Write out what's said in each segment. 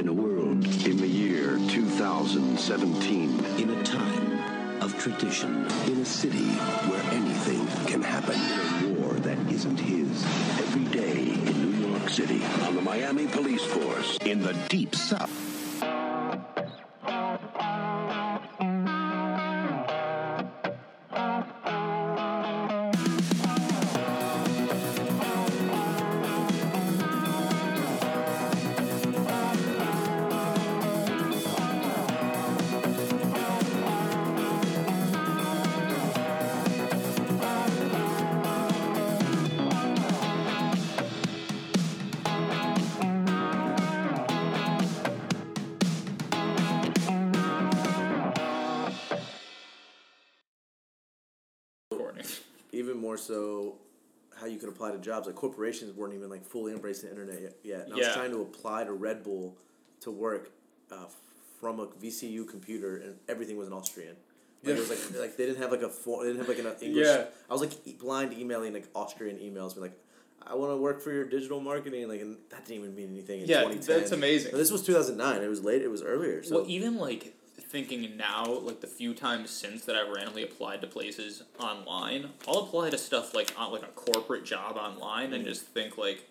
In a world in the year 2017. In a time of tradition. In a city where anything can happen. In a war that isn't his. Every day in New York City. On the Miami Police Force. In the Deep South. Jobs like corporations weren't even like fully embracing the internet yet, and i was trying to apply to red bull to work uh, from a vcu computer and everything was in austrian like, it was like like they didn't have like a they didn't have like an English. Yeah. I was like e- blind emailing like Austrian emails, be like, I want to work for your digital marketing, like, and that didn't even mean anything in Yeah, 2010. that's amazing. But this was two thousand nine. It was late. It was earlier. So Well, even like thinking now, like the few times since that I've randomly applied to places online, I'll apply to stuff like on like a corporate job online and mm. just think like,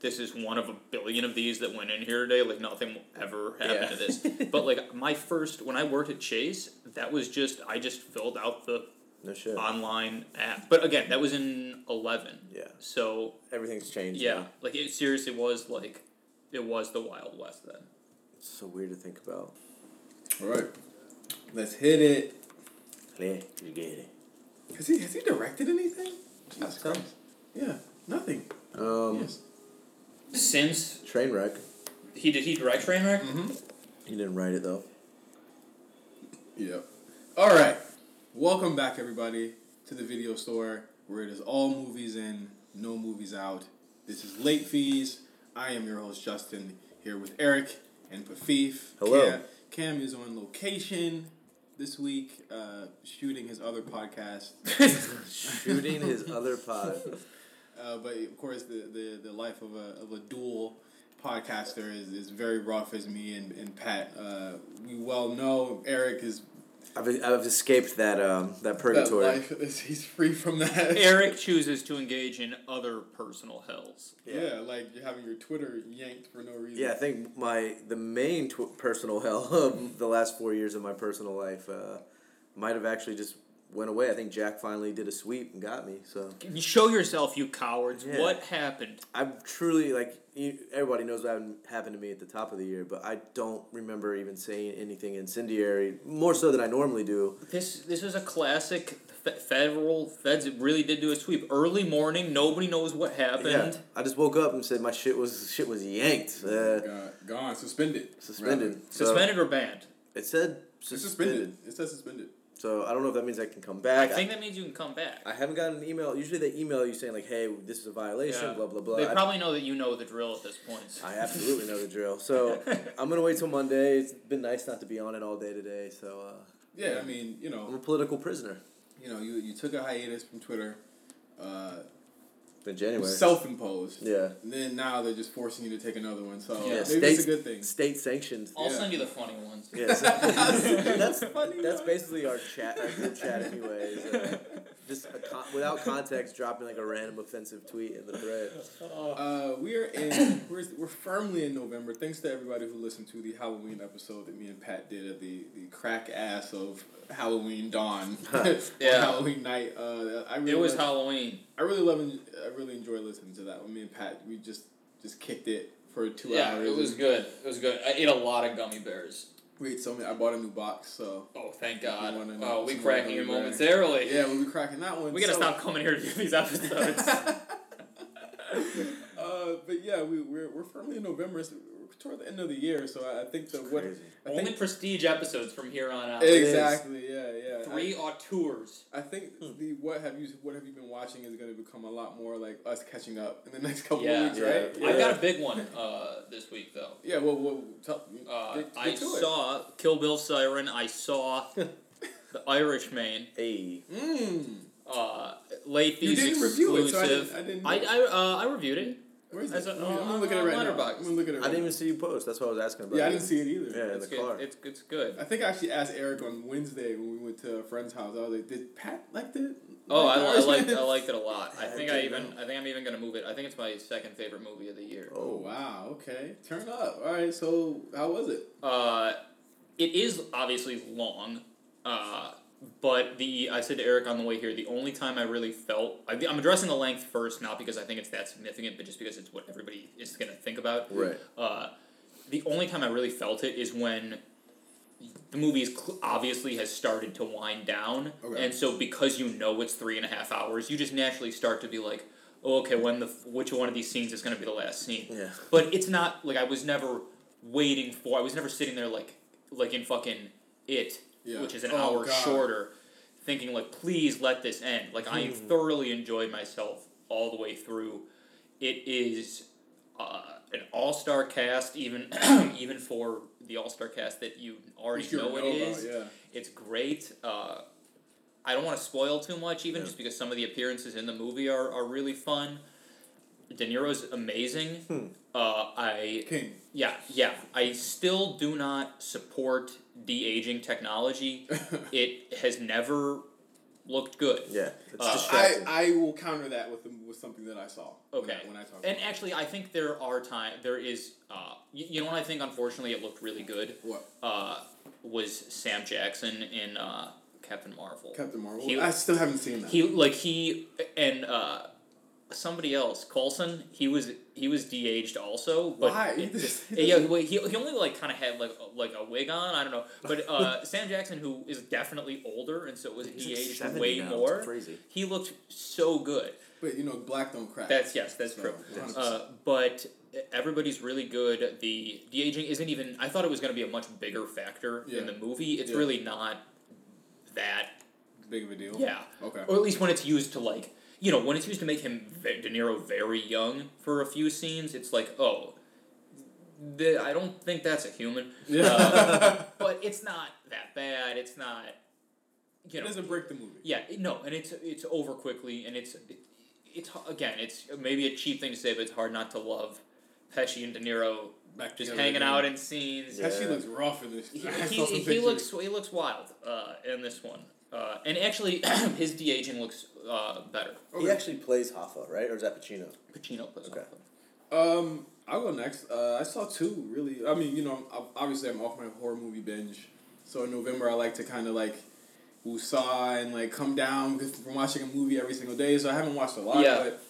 this is one of a billion of these that went in here today. Like nothing will ever happened Yeah. to this. but like my first when I worked at Chase, that was just I just filled out the no shit. online app. But again, that was in eleven. Yeah. So Everything's changed. yeah, now. like it seriously was like, it was the Wild West then. It's so weird to think about. All right, let's hit it. Yeah, you get it. Has he has he directed anything? Jesus Christ. Yeah, nothing. Um, Yes. Since train wreck. he did he direct Trainwreck? Mm-hmm. He didn't write it though. Yep. All right. Welcome back, everybody, to the video store where it is all movies in, no movies out. This is Late Fees. I am your host, Justin, here with Eric and Pafif. Hello. Cam, Cam is on location this week, uh, shooting his other podcast. Shooting his other pod. Uh, but of course, the, the, the life of a, of a dual podcaster is, is very rough as me and, and Pat. Uh, we well know Eric is I've, I've escaped that um that that purgatory. life is he's free from that. Eric chooses to engage in other personal hells. Yeah, like you're having your Twitter yanked for no reason. Yeah, I think my the main tw- personal hell of the last four years of my personal life uh, might have actually just went away. I think Jack finally did a sweep and got me. So You Show yourself, you cowards. Yeah. What happened? I'm truly like you, everybody knows what happened- happened to me at the top of the year, but I don't remember even saying anything incendiary. More so than I normally do. This this is a classic federal feds really did do a sweep early morning. Nobody knows what happened. Yeah, I just woke up and said my shit was shit was yanked, uh, Gone, gone, suspended. suspended. So Suspended or banned? It said It's suspended. suspended. It says suspended. So I don't know if that means I can come back. I back. think that means you can come back. I haven't gotten an email. Usually they email you saying like, "Hey, this is a violation." Yeah. Blah blah blah. They I- probably know that you know the drill at this point. I absolutely know the drill. So I'm gonna wait till Monday. It's been nice not to be on it all day today. So uh, Yeah, I mean, you know, I'm a political prisoner. you know, you, you took a hiatus from Twitter, uh, In January. self-imposed. yeah. And then now they're just forcing you to take another one. So Yeah, maybe it's a good thing. State sanctioned. I'll Yeah. send you the funny ones. Yeah, so that's that's basically our chat, our group chat, anyways. Uh, just a con- without context, dropping like a random offensive tweet in the thread. Uh, we're in. We're, we're firmly in November. Thanks to everybody who listened to the Halloween episode that me and Pat did of the, the crack ass of Halloween dawn, or Yeah. Halloween night. Uh, I really It was love- Halloween. I really love. I really enjoy listening to that. When me and Pat, we just just kicked it for two Yeah, hours. it was good. It was good. I ate a lot of gummy bears. We ate so many. I bought a new box, so Oh, thank God. Oh, we some cracking momentarily. yeah, we'll be cracking that one. We gotta So- stop coming here to do these episodes. Uh, but yeah, we we're, we're firmly in November. So toward the end of the year, so I, I think the what. I Only think prestige episodes from here on out. exactly yeah yeah Three I, auteurs. I think the what have you what have you been watching is going to become a lot more like us catching up in the next couple Yeah. of weeks, right? Yeah. I've got a big one uh, this week though. Yeah, well, well tell, Uh, get, get I to it. saw Kill Bill Siren. I saw The Irishman. Hey, Mm. Uh, late You fees didn't review it, so I exclusive. didn't- I didn't I. I, uh, I reviewed it. Where is it? a- I'm I'm on- gonna look at it on right now. I'm gonna look at it. I didn't now. even see you post. That's what I was asking about. Yeah, I didn't see it either. Yeah, in It's the good. car. It's it's good. I think I actually asked Eric on Wednesday when we went to a friend's house. I was like, "Did Pat like it?" Oh, I, I ours?" liked I liked it a lot. I I think I didn't even know. I think I'm even gonna move it. I think it's my second favorite movie of the year. Oh wow! Okay, turn up. All right. So how was it? Uh, it is obviously long, uh, but the I said to Eric on the way here, the only time I really felt I, I'm addressing the length first, not because I think it's that significant, but just because it's what everybody is gonna think about. Right. Uh, the only time I really felt it is when the movie is cl- obviously has started to wind down, Okay. and so because you know it's three and a half hours, you just naturally start to be like, oh, okay, when the which one of these scenes is going to be the last scene? Yeah. But it's not like I was never waiting for. I was never sitting there like like in fucking it, Yeah. which is an Oh, hour God. shorter, thinking like, please let this end. Like I Hmm. thoroughly enjoyed myself all the way through. It is uh, an all star cast, even even for the all star cast that you already you know know it about, is. yeah. It's great. Uh, I don't want to spoil too much, even just because some of the appearances in the movie are, are really fun. De Niro's amazing. Uh, I King. yeah yeah. I still do not support de aging technology. it has never looked good. Yeah. It's Uh, distracting. I, I will counter that with with something that I saw. when Okay. I- When I, talk. And about actually, I think there are time. There is. Uh, you, you know what I think? Unfortunately, it looked really good. what Uh, was Sam Jackson in uh, Captain Marvel? Captain Marvel. He- I still haven't seen that. He like he and uh, somebody else, Coulson. He was he was de-aged also, but Why? it- This- yeah, he, he he only like kind of had like a- like a wig on. I don't know, but uh, Sam Jackson, who is definitely older and so was He's like de-aged 70 way now, it's more. crazy. He looked so good. but you know, black don't crack. That's yes, that's So, true. Uh, but everybody's really good. The de aging isn't even. I thought it was going to be a much bigger factor Yeah. in the movie. It's Yeah. really not that. Big of a deal. Yeah. Okay. Or at least when it's used to like you know when it's used to make him De Niro very young for a few scenes. It's like oh. The, I don't think that's a human, Yeah. uh, but it's not that bad. It's not, you it know, doesn't break the movie. yeah, no, and it's it's over quickly, and it's it, it's again, it's maybe a cheap thing to say, but it's hard not to love Pesci and De Niro Back just together hanging out in scenes. Yeah. Pesci looks rough in this. He, he, he looks he looks wild uh, in this one, uh, and actually his de aging looks uh, better. He actually plays Hoffa, right? Or is that Pacino? Pacino plays Okay. Hoffa. Um, I'll go next. Uh, I saw two really. I mean, you know, obviously I'm off my horror movie binge, so in November I like to kind of like woosah and like come down from watching a movie every single day. So I haven't watched a lot, Yeah. but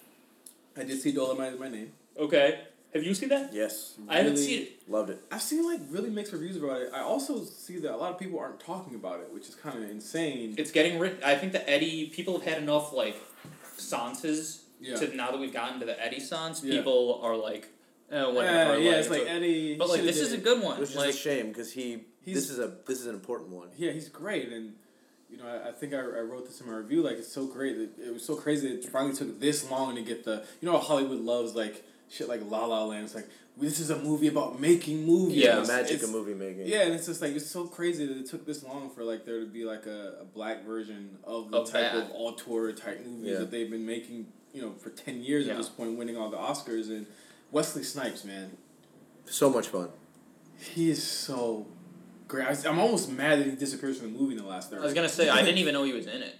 I did see Dolomite is my name. Okay, have you seen that? Yes. I haven't Really- seen it. Loved it. I've seen like really mixed reviews about it. I also see that a lot of people aren't talking about it, which is kind of insane. It's getting written. I think the Eddie people have had enough like sanses Yeah. to now that we've gotten to the Eddie sans. Yeah. People are like, eh, yeah, whatever. yeah, like, it's like a- Eddie. But like this is a good one. Which is a shame because he. He's- This is a this is an important one. Yeah, he's great, and you know, I, I think I, I wrote this in my review. Like, it's so great. That it was so crazy. That it finally took this long to get the. You know, how Hollywood loves like shit like La La Land. It's like this is a movie about making movies. Yeah, the It's- magic it's- of movie making. Yeah, and it's just like it's so crazy that it took this long for like there to be like a, a black version of the Of type that. of auteur type movies Yeah. that they've been making. You know, for ten years Yeah. at this point, winning all the Oscars. And Wesley Snipes, man, So much fun. he is so great. I, am almost mad that he disappears from the movie in the last third. I was gonna say, I didn't even know he was in it.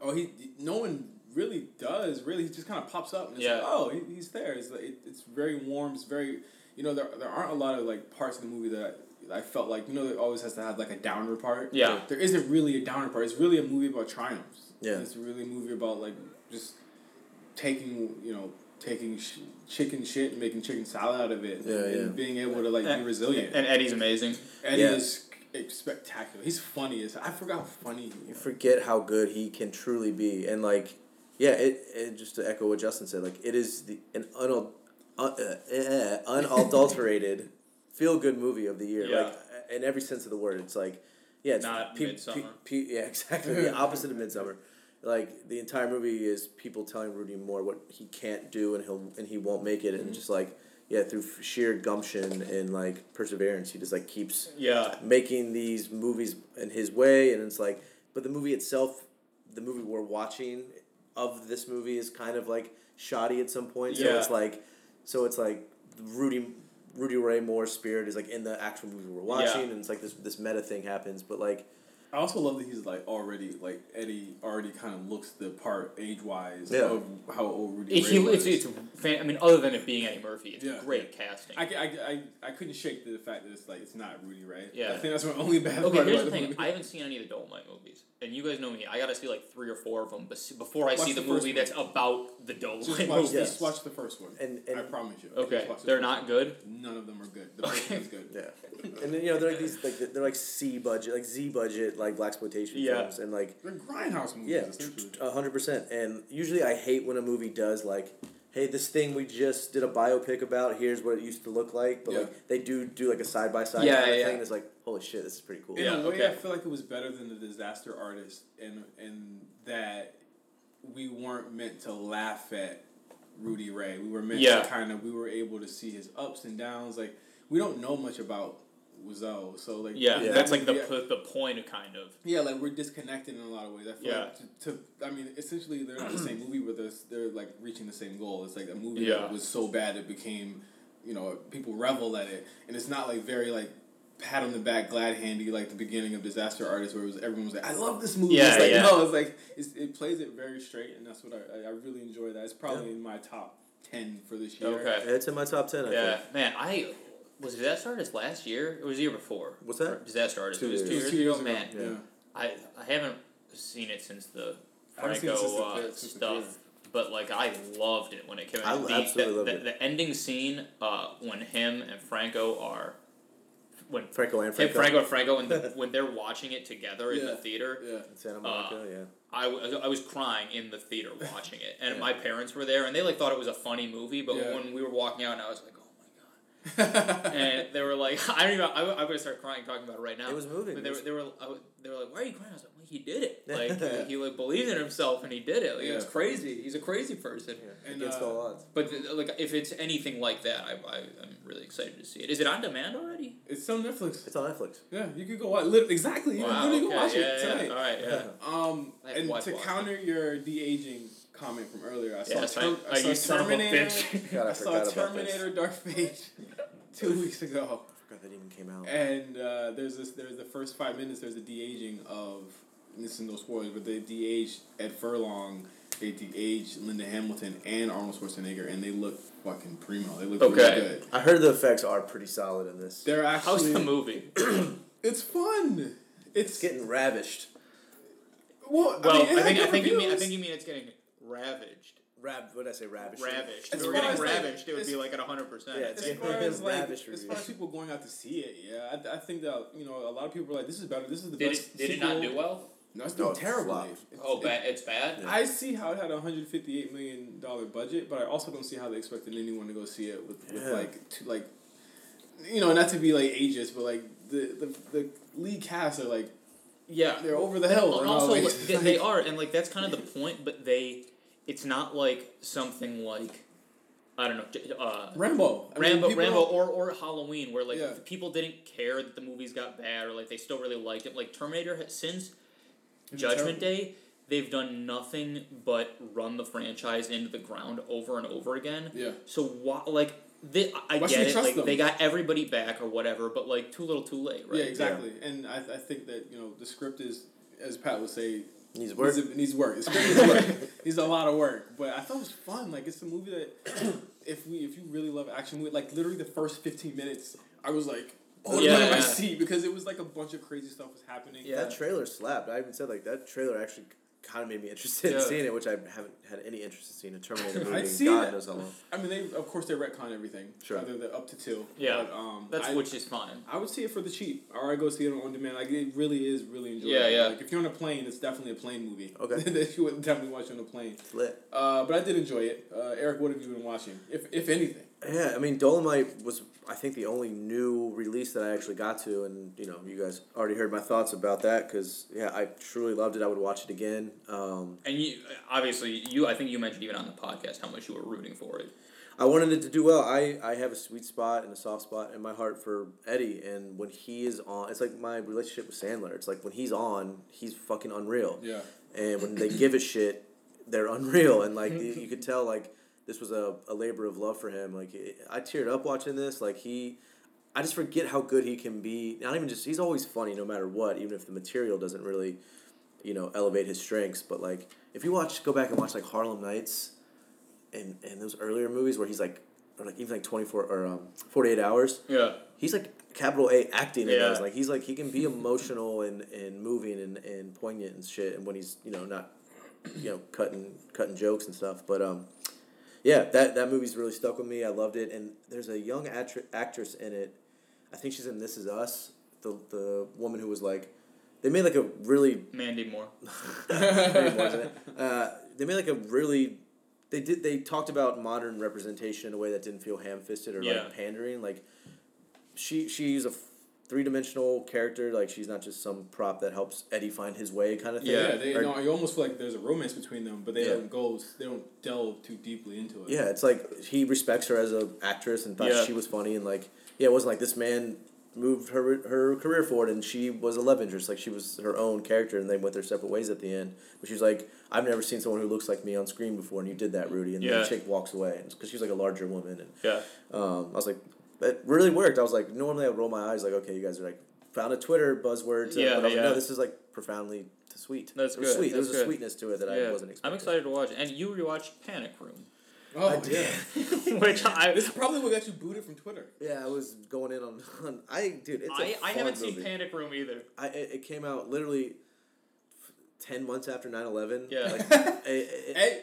Oh, he no one really does. Really, he just kind of pops up and it's Yeah. like, oh, he, he's there. It's like, it, it's very warm. It's very you know there there aren't a lot of like parts of the movie that I, I felt like you know it always has to have like a downer part. Yeah. There isn't really a downer part. It's really a movie about triumphs. Yeah. It's really a movie about like just taking you know taking sh- chicken shit and making chicken salad out of it. Yeah, and, yeah. and being able to like be resilient. And Eddie's amazing. Eddie Yeah. is spectacular. He's funny as I forgot how funny he You forget how good he can truly be, and like, yeah, it, it just to echo what Justin said, like it is the an unal, uh, uh, uh, unadulterated feel good movie of the year, Yeah. like in every sense of the word. It's like, yeah, it's Not pe- Midsommar. pe- pe- yeah, exactly the opposite of Midsommar. Like the entire movie is people telling Rudy Moore what he can't do and he'll and he won't make it, and just like yeah, through f- sheer gumption and like perseverance, he just like keeps Yeah. making these movies in his way and it's like but the movie itself the movie we're watching of this movie is kind of like shoddy at some point so Yeah. it's like So it's like Rudy Rudy Ray Moore's spirit is like in the actual movie we're watching, Yeah. and it's like this this meta thing happens. But like, I also love that he's like already like Eddie already kind of looks the part age wise Yeah. of how old Rudy It, Ray he, was. it's, it's fan, I mean, other than it being Eddie Murphy, it's Yeah. great casting. I, I, I, I couldn't shake the fact that it's like it's not Rudy Ray. Yeah. I think that's my only bad okay, part here's about the thing. movie. I haven't seen any of the Dolomite movies, and you guys know me. I gotta see like three or four of them bes- before I Watch see the, the movie that's about the Dolomite just watch, movies. just watch the first one. And- I promise you. Okay, Just watch they're not one. good. None of them are good. The first Okay. one's good. yeah, and then you know they're like these like they're like C budget, like Z budget, like black exploitation Yeah. films, and like They're grindhouse movies. Yeah, a hundred percent. And usually, I hate when a movie does like, "Hey, this thing we just did a biopic about. Here's what it used to look like." But Yeah. like, they do do like a side by side Yeah, of yeah, thing. yeah. It's like, holy shit, this is pretty cool. In Yeah, a way, okay. I feel like it was better than the Disaster Artist, and and that we weren't meant to laugh at Rudy Ray. We were meant Yeah. to kind of we were able to see his ups and downs. Like we don't know much about Wiseau, so like Yeah, Yeah. that's like the yeah. p- the point of kind of. Yeah, like we're disconnected in a lot of ways. I feel Yeah. like to, to I mean, essentially they're not the same movie, but they're, they're like reaching the same goal. It's like a movie Yeah. that was so bad it became, you know, people revel at it, and it's not like very like pat on the back, glad handy like the beginning of Disaster Artist, where it was everyone was like, I love this movie. Yeah, it's like yeah. no, it's like it's, it plays it very straight, and that's what I I I really enjoy. That it's probably in my top ten for this year. Okay. It's in my top ten. I Yeah, think. man, I was Disaster Artist last year. It was the year before. What's that? Or Disaster Artist. Two it was years. two It years, two years ago. ago. Man, Yeah. I I haven't seen it since the I haven't seen it Franco since the uh, theater- since the stuff. But like I loved it when it came I out. The, absolutely the, loved the, it. the ending scene, uh, when him and Franco are when Franco and Franco. Franco and Franco and the, when they're watching it together in Yeah. the theater, Yeah. In Santa Monica. Uh, yeah. I, w- I was crying in the theater watching it, and Yeah. my parents were there, and they like thought it was a funny movie. But Yeah. when we were walking out, and I was like, "Oh my god!" And they were like, "I don't even." I, I'm gonna start crying talking about it right now. It was moving. But they were they were I was- they were like, "Why are you crying?" I was like, "Well, he did it. Like Yeah. he, he like believed in himself, and he did it. Like it was Yeah. crazy. He's a crazy person." And, Against uh, all odds. But th- like, if it's anything like that, I, I I'm really excited to see it. Is it on demand already? It's on Netflix. It's on Netflix. Yeah, you could go watch. Lit- exactly. You wow. can really okay, go watch yeah, it yeah, tonight. All right. Yeah. Um, I to and watch to Watchmen. counter your de aging comment from earlier, I saw, Yeah, that's Term- I saw you son of a Terminator. God, I I saw forgot about this. Terminator Dark Fate two weeks ago, forgot that even came out. and uh, there's this. There's the first five minutes. There's a de aging of. and This is no spoilers, but they de aged Ed Furlong. They de aged Linda Hamilton and Arnold Schwarzenegger, and they look fucking primo. They look Okay. really good. I heard the effects are pretty solid in this. They're actually. How's the movie? It's fun. It's It's getting ravished. well. Well, I, mean, I think I think you mean I think you mean it's getting ravaged. Rab. What did I say? Ravished. Ravished. If we were getting as, like, it would be like at hundred percent. Yeah, it's as getting far as like, ravished as far as people going out to see it, yeah, I, I think that you know a lot of people are like, this is better. This is the Did best. it, did it not do well? No, it's No, doing it terribly. It's- Oh, it- bad. It's bad. I see how it had a 158 million dollar budget, but I also don't see how they expected anyone to go see it with, with Yeah. like two, like you know not to be like ageist, but like the the, the lead cast are like Yeah. they're over the hill. Al- in Also, all ways. like, they, they are, and like that's kind of the point. But they, it's not like something like, I don't know, uh, Rambo. I mean, Rambo, people Rambo, or or Halloween, where like Yeah. people didn't care that the movies got bad, or like they still really liked it. Like Terminator, since It's Judgment terrible. Day, they've done nothing but run the franchise into the ground over and over again. Yeah. So why, like, they, I Why get it, like them? they got everybody back or whatever, but like too little, too late, right? Yeah, exactly. And I, I think that you know the script is, as Pat would say, Needs work. Needs, needs work. The script needs work. needs a lot of work. But I thought it was fun. Like it's a movie that, if we if you really love action movie, like literally the first fifteen minutes, I was like, oh, Yeah, what am I yeah. see? Because it was like a bunch of crazy stuff was happening. Yeah. That trailer slapped. I even said like that trailer actually kind of made me interested in seeing it, which I haven't had any interest in seeing a Terminator movie. I'd in see God it. knows how long. I mean, they of course they retcon everything. Sure. Other than up to two. Yeah. But, um, That's I, which is fine. I would see it for the cheap, or I go see it on demand. Like it really is really enjoyable. Yeah, yeah. Like if you're on a plane, it's definitely a plane movie. Okay. that you would definitely watch on a plane. It's lit. Uh, but I did enjoy it. Uh, Eric, what have you been watching, if if anything? Yeah, I mean, Dolomite was I think the only new release that I actually got to, and you know, you guys already heard my thoughts about that because yeah, I truly loved it. I would watch it again. Um, And you obviously you I think you mentioned even on the podcast how much you were rooting for it. I wanted it to do well. I, I have a sweet spot and a soft spot in my heart for Eddie, and when he is on, it's like my relationship with Sandler. It's like when he's on, he's fucking unreal. Yeah. And when they give a shit, they're unreal, and like you, you could tell like this was a, a labor of love for him. Like it, I teared up watching this. Like he, I just forget how good he can be. Not even just he's always funny no matter what, even if the material doesn't really, you know, elevate his strengths. But like if you watch, go back and watch like Harlem Nights, and and those earlier movies where he's like, or like even like twenty four or um, forty eight hours. Yeah. He's like capital A acting in Yeah. those. Like he's like he can be emotional and, and moving and, and poignant and shit. And when he's you know not, you know cutting cutting jokes and stuff. But um, yeah, that that movie's really stuck with me. I loved it. And there's a young actri- actress in it. I think she's in This Is Us. The the woman who was like, they made like a really Mandy Moore. More. Uh, they made like a really. They did. They talked about modern representation in a way that didn't feel ham fisted or Yeah. like pandering. Like, she she's a three dimensional character. Like she's not just some prop that helps Eddie find his way kind of thing. Yeah, they Or- no, you almost feel like there's a romance between them, but they Yeah. don't go. They don't delve too deeply into it. Yeah, it's like he respects her as an actress and thought Yeah. she was funny and like yeah, it wasn't like this man moved her her career forward and she was a love interest like she was her own character and they went their separate ways at the end. But she's like, I've never seen someone who looks like me on screen before, and you did that, Rudy. And Yeah. the chick walks away because she's like a larger woman and Yeah. um, I was like, it really worked. I was like, normally I would roll my eyes like, okay, you guys are like found a Twitter buzzword, to, Yeah, but I was yeah. like, no, this is like profoundly sweet. That's it was good, Sweet. There that's was a sweetness to it that I wasn't expecting. I'm excited to watch. And you rewatched Panic Room, Oh, I did. yeah. which I This is probably what got you booted from Twitter. Yeah, I was going in on. on I dude, it's a I, I fun haven't movie. seen Panic Room either. I it, it came out literally ten months after 9-11. Yeah. Like, it, it, Hey,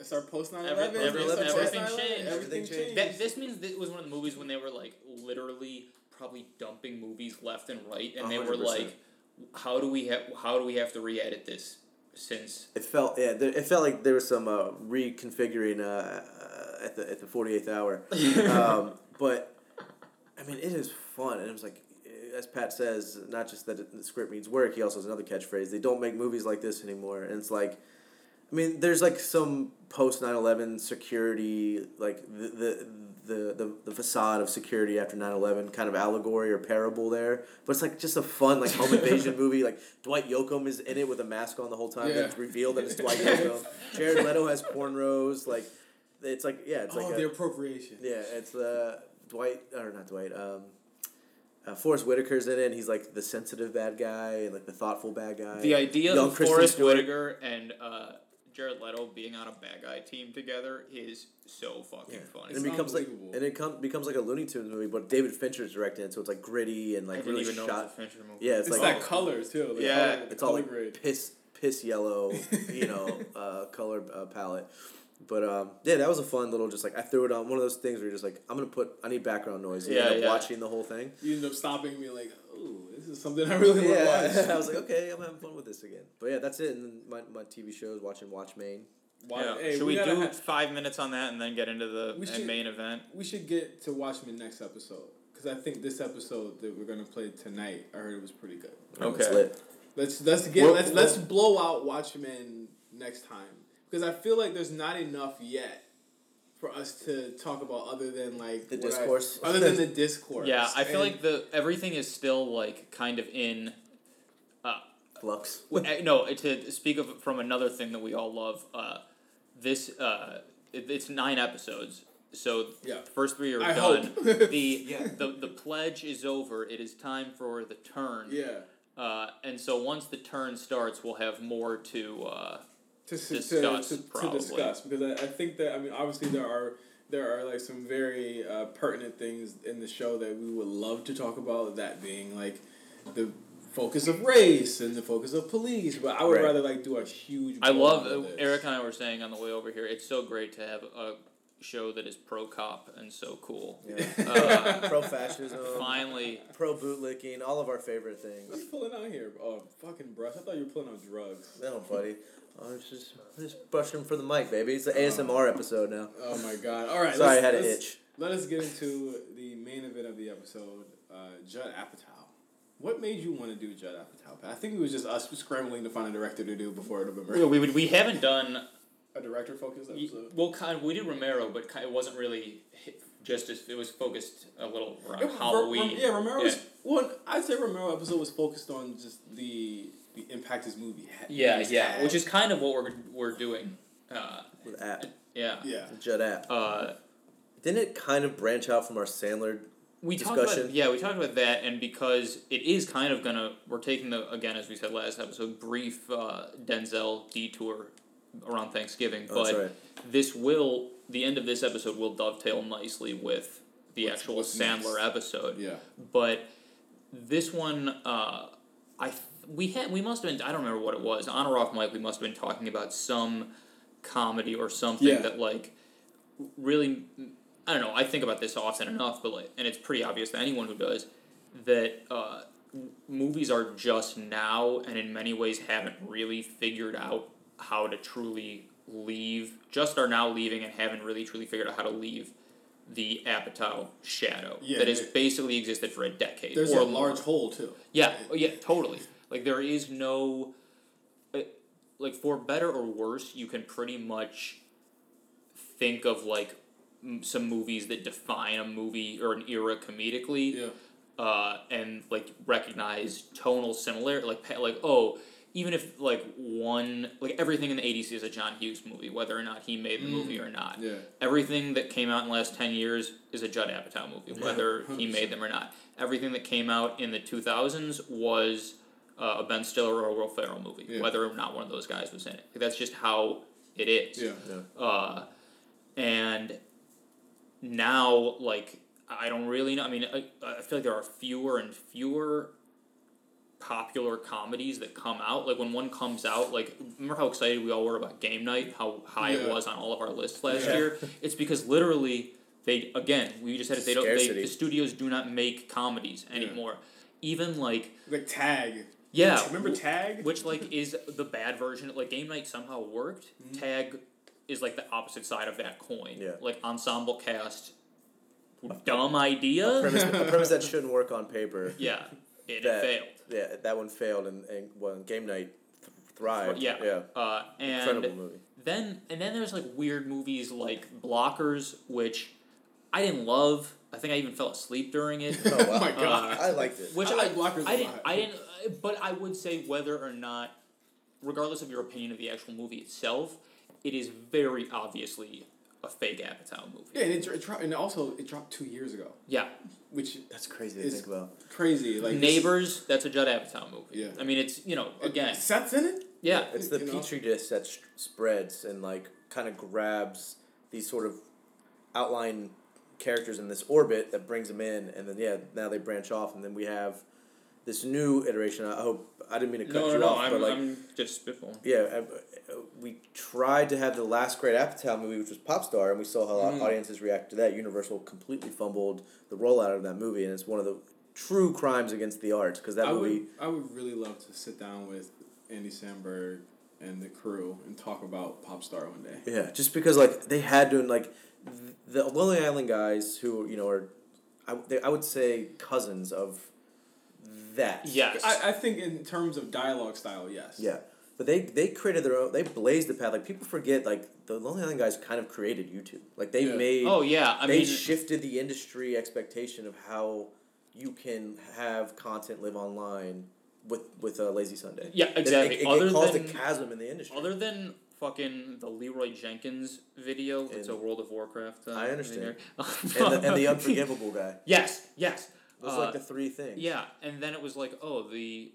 it's our post 9 11. Every- every- everything changed. Everything Everything changed. That this means that it was one of the movies when they were like literally probably dumping movies left and right, and they were like, "How do we have? How do we have to re-edit this?" Since it felt yeah, there, it felt like there was some uh, reconfiguring uh, uh, at the at the forty eighth hour. um, but I mean, it is fun, and it was like. As Pat says, not just that the script needs work. He also has another catchphrase. They don't make movies like this anymore, and it's like, I mean, there's like some post 9-11 security, like the, the the, the, the facade of security after 9-11 kind of allegory or parable there. But it's like just a fun like home invasion movie. Like Dwight Yoakam is in it with a mask on the whole time. Yeah. It's revealed that it's Dwight Yoakam. Jared Leto has cornrows. Like it's like yeah, it's like oh, a- the appropriation. yeah, it's uh, Dwight or not Dwight. Um, uh, Forest Whitaker's in it. and He's like the sensitive bad guy and like the thoughtful bad guy. the idea Young of Kristen Forest Stewart. Whitaker and uh, Jared Leto being on a bad guy team together is so fucking Yeah. funny. And it becomes like and it com- becomes like a Looney Tunes movie, but David Fincher's directing it, so it's like gritty and I like didn't really even know it shot. was a Fincher movie. Yeah, it's It's, like that colors too. The Yeah. color, it's all like grade. piss piss yellow, you know, uh, color uh, palette. But um, yeah, that was a fun little just like I threw it on one of those things where you're just like I'm gonna put I need background noise. You Yeah, end up yeah. watching the whole thing. You end up stopping me like, "Oh, this is something I really want to watch." I was like, okay, I'm having fun with this again. But yeah, that's it. And then my, my TV shows, watching Watchmen. Why- Yeah. hey, should we, gotta do ha- five minutes on that and then get into the We should- main event? we should get to Watchmen next episode because I think this episode that we're gonna play tonight, I heard it was pretty good. Okay. Let's let's get Well- let's let's blow out Watchmen next time because I feel like there's not enough yet for us to talk about other than like The what I- discourse. other than the discourse. Yeah, I feel And- like the everything is still like kind of in. Uh, Flux. uh, no, to speak of from another thing that we all love. Uh, this uh, it, it's nine episodes. So Yeah. the first three are I done. hope. the, the the pledge is over. It is time for the turn. yeah. Uh, and so once the turn starts, we'll have more to. Uh, to, discuss, to, to, probably. to discuss because I, I think that I mean obviously there are there are like some very uh, pertinent things in the show that we would love to talk about that being like the focus of race and the focus of police but I would Right. rather like do a huge I love uh. Eric and I were saying on the way over here. It's so great to have a show that is pro cop and so cool. Yeah. Uh, pro fascism. finally, Pro bootlicking. All of our favorite things. What's things. pulling out here? Oh, fucking brush. I thought you were pulling out drugs. No, buddy. I was just just brushing for the mic, baby. It's an ASMR episode now. Oh my god. All right. Sorry, let's- I had an itch. Let us get into the main event of the episode, uh, Judd Apatow. What made you want to do Judd Apatow? I think it was just us scrambling to find a director to do before November. we, we, we haven't done. A director focused episode. Well, kind of, we did Romero, but kind it wasn't really hit- just as it was focused a little around Yeah, Ro- Halloween. Ro- yeah, Romero Yeah. one. I'd say Romero episode was focused on just the the impact his movie. Yeah, movies yeah, had. which is kind of what we're we're doing uh, with App, Yeah. Yeah. Judd App. Uh, Didn't it kind of branch out from our Sandler? we talked discussion? about yeah we talked about that and because it is kind of gonna we're taking the again as we said last episode brief uh, Denzel detour around Thanksgiving Oh, that's but right. this will the end of this episode will dovetail nicely with the What's- actual what's Sandler next? episode Yeah. but this one uh, I th- we had we must have been I don't remember what it was on or off mic we must have been talking about some comedy or something Yeah. that like really I don't know I think about this often enough but like and it's pretty obvious to anyone who does that uh, movies are just now and in many ways haven't really figured out how to truly leave just are now leaving and haven't really truly figured out how to leave the Apatow shadow Yeah, that has basically existed for a decade There's or a more. large hole too. Yeah, oh, yeah, totally. Like there is no, uh, like for better or worse, you can pretty much think of like m- some movies that define a movie or an era comedically, Yeah. uh, and like recognize tonal similarity. Like like oh, even if like one like everything in the eighties is a John Hughes movie, whether or not he made the movie or not. Yeah. Everything that came out in the last 10 years is a Judd Apatow movie, whether he made them or not. Everything that came out in the 2000s was uh, a Ben Stiller or a Will Ferrell movie, Yeah. whether or not one of those guys was in it. That's just how it is. Yeah. Yeah. Uh, and now, like, I don't really know. I mean, I, I feel like there are fewer and fewer popular comedies that come out. Like when one comes out, like remember how excited we all were about Game Night, how high it was on all of our lists last Yeah. year. It's because literally they again we just said it they don't they, the studios do not make comedies anymore. Even like the Tag. Yeah, Remember Tag? which like is the bad version. Like Game Night somehow worked. Tag is like the opposite side of that coin. Yeah. Like ensemble cast, dumb idea. Premise, a premise that shouldn't work on paper. Yeah, it That- failed. Yeah, that one failed, and, and well, Game Night th- thrived. Yeah. yeah, Uh, and incredible movie. then and then there's like weird movies like Blockers, which I didn't love. I think I even fell asleep during it. Oh, wow. Oh my god. I liked it. Which I I, like Blockers I a didn't. I didn't. But I would say whether or not, regardless of your opinion of the actual movie itself, it is very obviously a fake Apatow movie. yeah, and it, it dropped, and also it dropped two years ago, Yeah. which That's crazy to think about. crazy. Like Neighbors. That's a Judd Apatow movie. Yeah. I mean, it's you know again. Seth's in it. Yeah. It's the You know? dish that sh- spreads and like kind of grabs these sort of outline characters in this orbit that brings them in, and then yeah, now they branch off, and then we have this new iteration. I hope I didn't mean to cut No, no, you no. off, I'm, but like I'm just spitballing. yeah, uh, we tried to have the last great Apatow movie, which was Popstar, and we saw how Mm. audiences react to that. Universal completely fumbled the rollout of that movie, and it's one of the true crimes against the arts because that I movie. would, I would really love to sit down with Andy Samberg and the crew and talk about Popstar one day. Yeah, just because like they had to like the Lonely Island guys who you know are, I, they, I would say cousins of that. Yes. I, I think in terms of dialogue style, yes. Yeah, but they they created their own. They blazed the path. Like people forget, like the Lonely Island guys kind of created YouTube. Like they Yeah. made. oh yeah. I they mean, shifted the industry expectation of how you can have content live online with with a lazy Sunday. Yeah, exactly. It, it, Other caused than- a chasm in the industry. Other than fucking the Leeroy Jenkins video, it's a World of Warcraft. Uh, I understand. and, the, and the unforgivable guy. yes, yes. Those Uh, like the three things. yeah, and then it was like, oh, the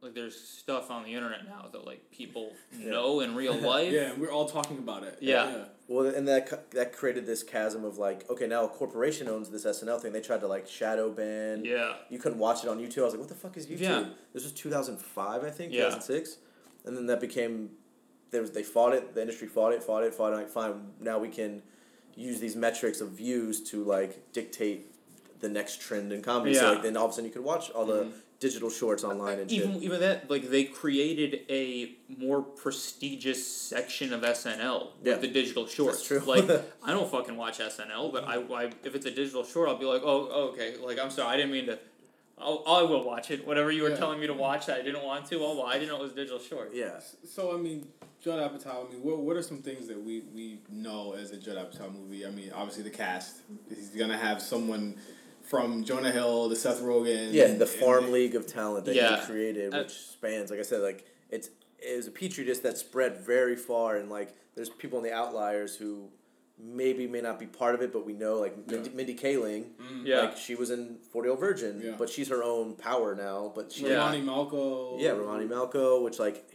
like there's stuff on the internet now that like people know in real life. Yeah, and we're all talking about it. Yeah. Well, and that that created this chasm of like, okay, now a corporation owns this SNL thing. They tried to like shadow ban. Yeah. You couldn't watch it on YouTube. I was like, what the fuck is YouTube? Yeah. This was two thousand five, I think, two Yeah. thousand six, and then that became there was they fought it. The industry fought it, fought it, fought it. I'm like, fine, now we can use these metrics of views to like dictate the next trend in comedy. So like then all of a sudden you could watch all the Mhm. digital shorts online and shit. Even even that like they created a more prestigious section of SNL Yeah. with the digital shorts. true. Like I don't fucking watch SNL, but I, I if it's a digital short, I'll be like, oh, oh, okay. Like I'm sorry, I didn't mean to. I'll, I will watch it. Whatever you were Yeah. telling me to watch that I didn't want to. Oh, well, I didn't know it was digital short. Yeah. So I mean, Judd Apatow. I mean, what what are some things that we we know as a Judd Apatow movie? I mean, obviously the cast. He's gonna have someone from Jonah Hill to Seth Rogen. Yeah, the farm and- league of talent that Yeah. he created, Uh, which spans, like I said, like it's it was a petri dish that spread very far, and like there's people in the outliers who maybe may not be part of it, but we know like Mindy, Yeah. Mindy Kaling, Yeah. like she was in Forty Year Old Virgin, Yeah. but she's her own power now. But she, Yeah. Romany Malco. yeah, Romany Malco, which like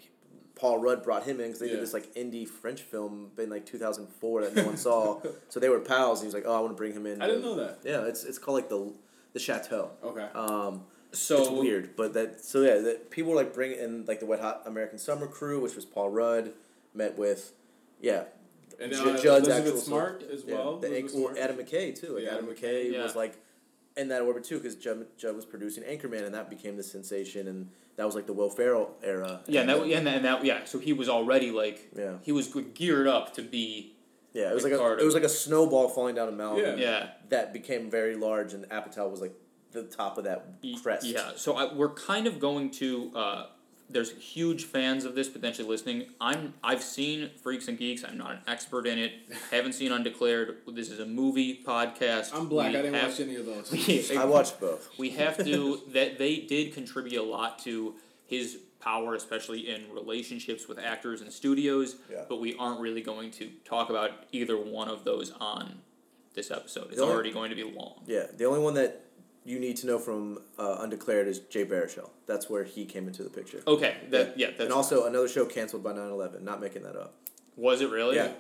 Paul Rudd brought him in because they Yeah. did this like indie French film in like two thousand four that no one saw. So they were pals. And he was like, "Oh, I want to bring him in." I didn't know that. Yeah, it's it's called like the the Chateau. Okay. Um, So it's weird, but that so yeah, that people were like bringing in like the Wet Hot American Summer crew, which was Paul Rudd, met with, yeah, and uh, Judd's Elizabeth actual Smart as yeah, well. the, Elizabeth well. Adam McKay too. Like Yeah, Adam McKay McKay. was like in that orbit too, because Judd, Judd was producing Anchorman, and that became the sensation, and that was like the Will Ferrell era. yeah, and and that, yeah, and that, and that yeah. So he was already like Yeah. he was geared up to be yeah, it was like like a, it was like a snowball falling down a mountain. Yeah. yeah. that became very large, and Apatow was like the top of that Y- crest. Yeah, so I, we're kind of going to. Uh, there's huge fans of this potentially listening. I'm. I've seen Freaks and Geeks. I'm not an expert in it. Haven't seen Undeclared. This is a movie podcast. I'm black. We I didn't have- watch any of those. we- I watched both. we have to that they did contribute a lot to his power, especially in relationships with actors and studios. Yeah. But we aren't really going to talk about either one of those on this episode. It's The only- already going to be long. Yeah, the only one that you need to know from uh, Undeclared is Jay Baruchel. That's where he came into the picture. Okay, that yeah, that's and also another show canceled by 9-11. Not making that up. was it really? Yeah. It,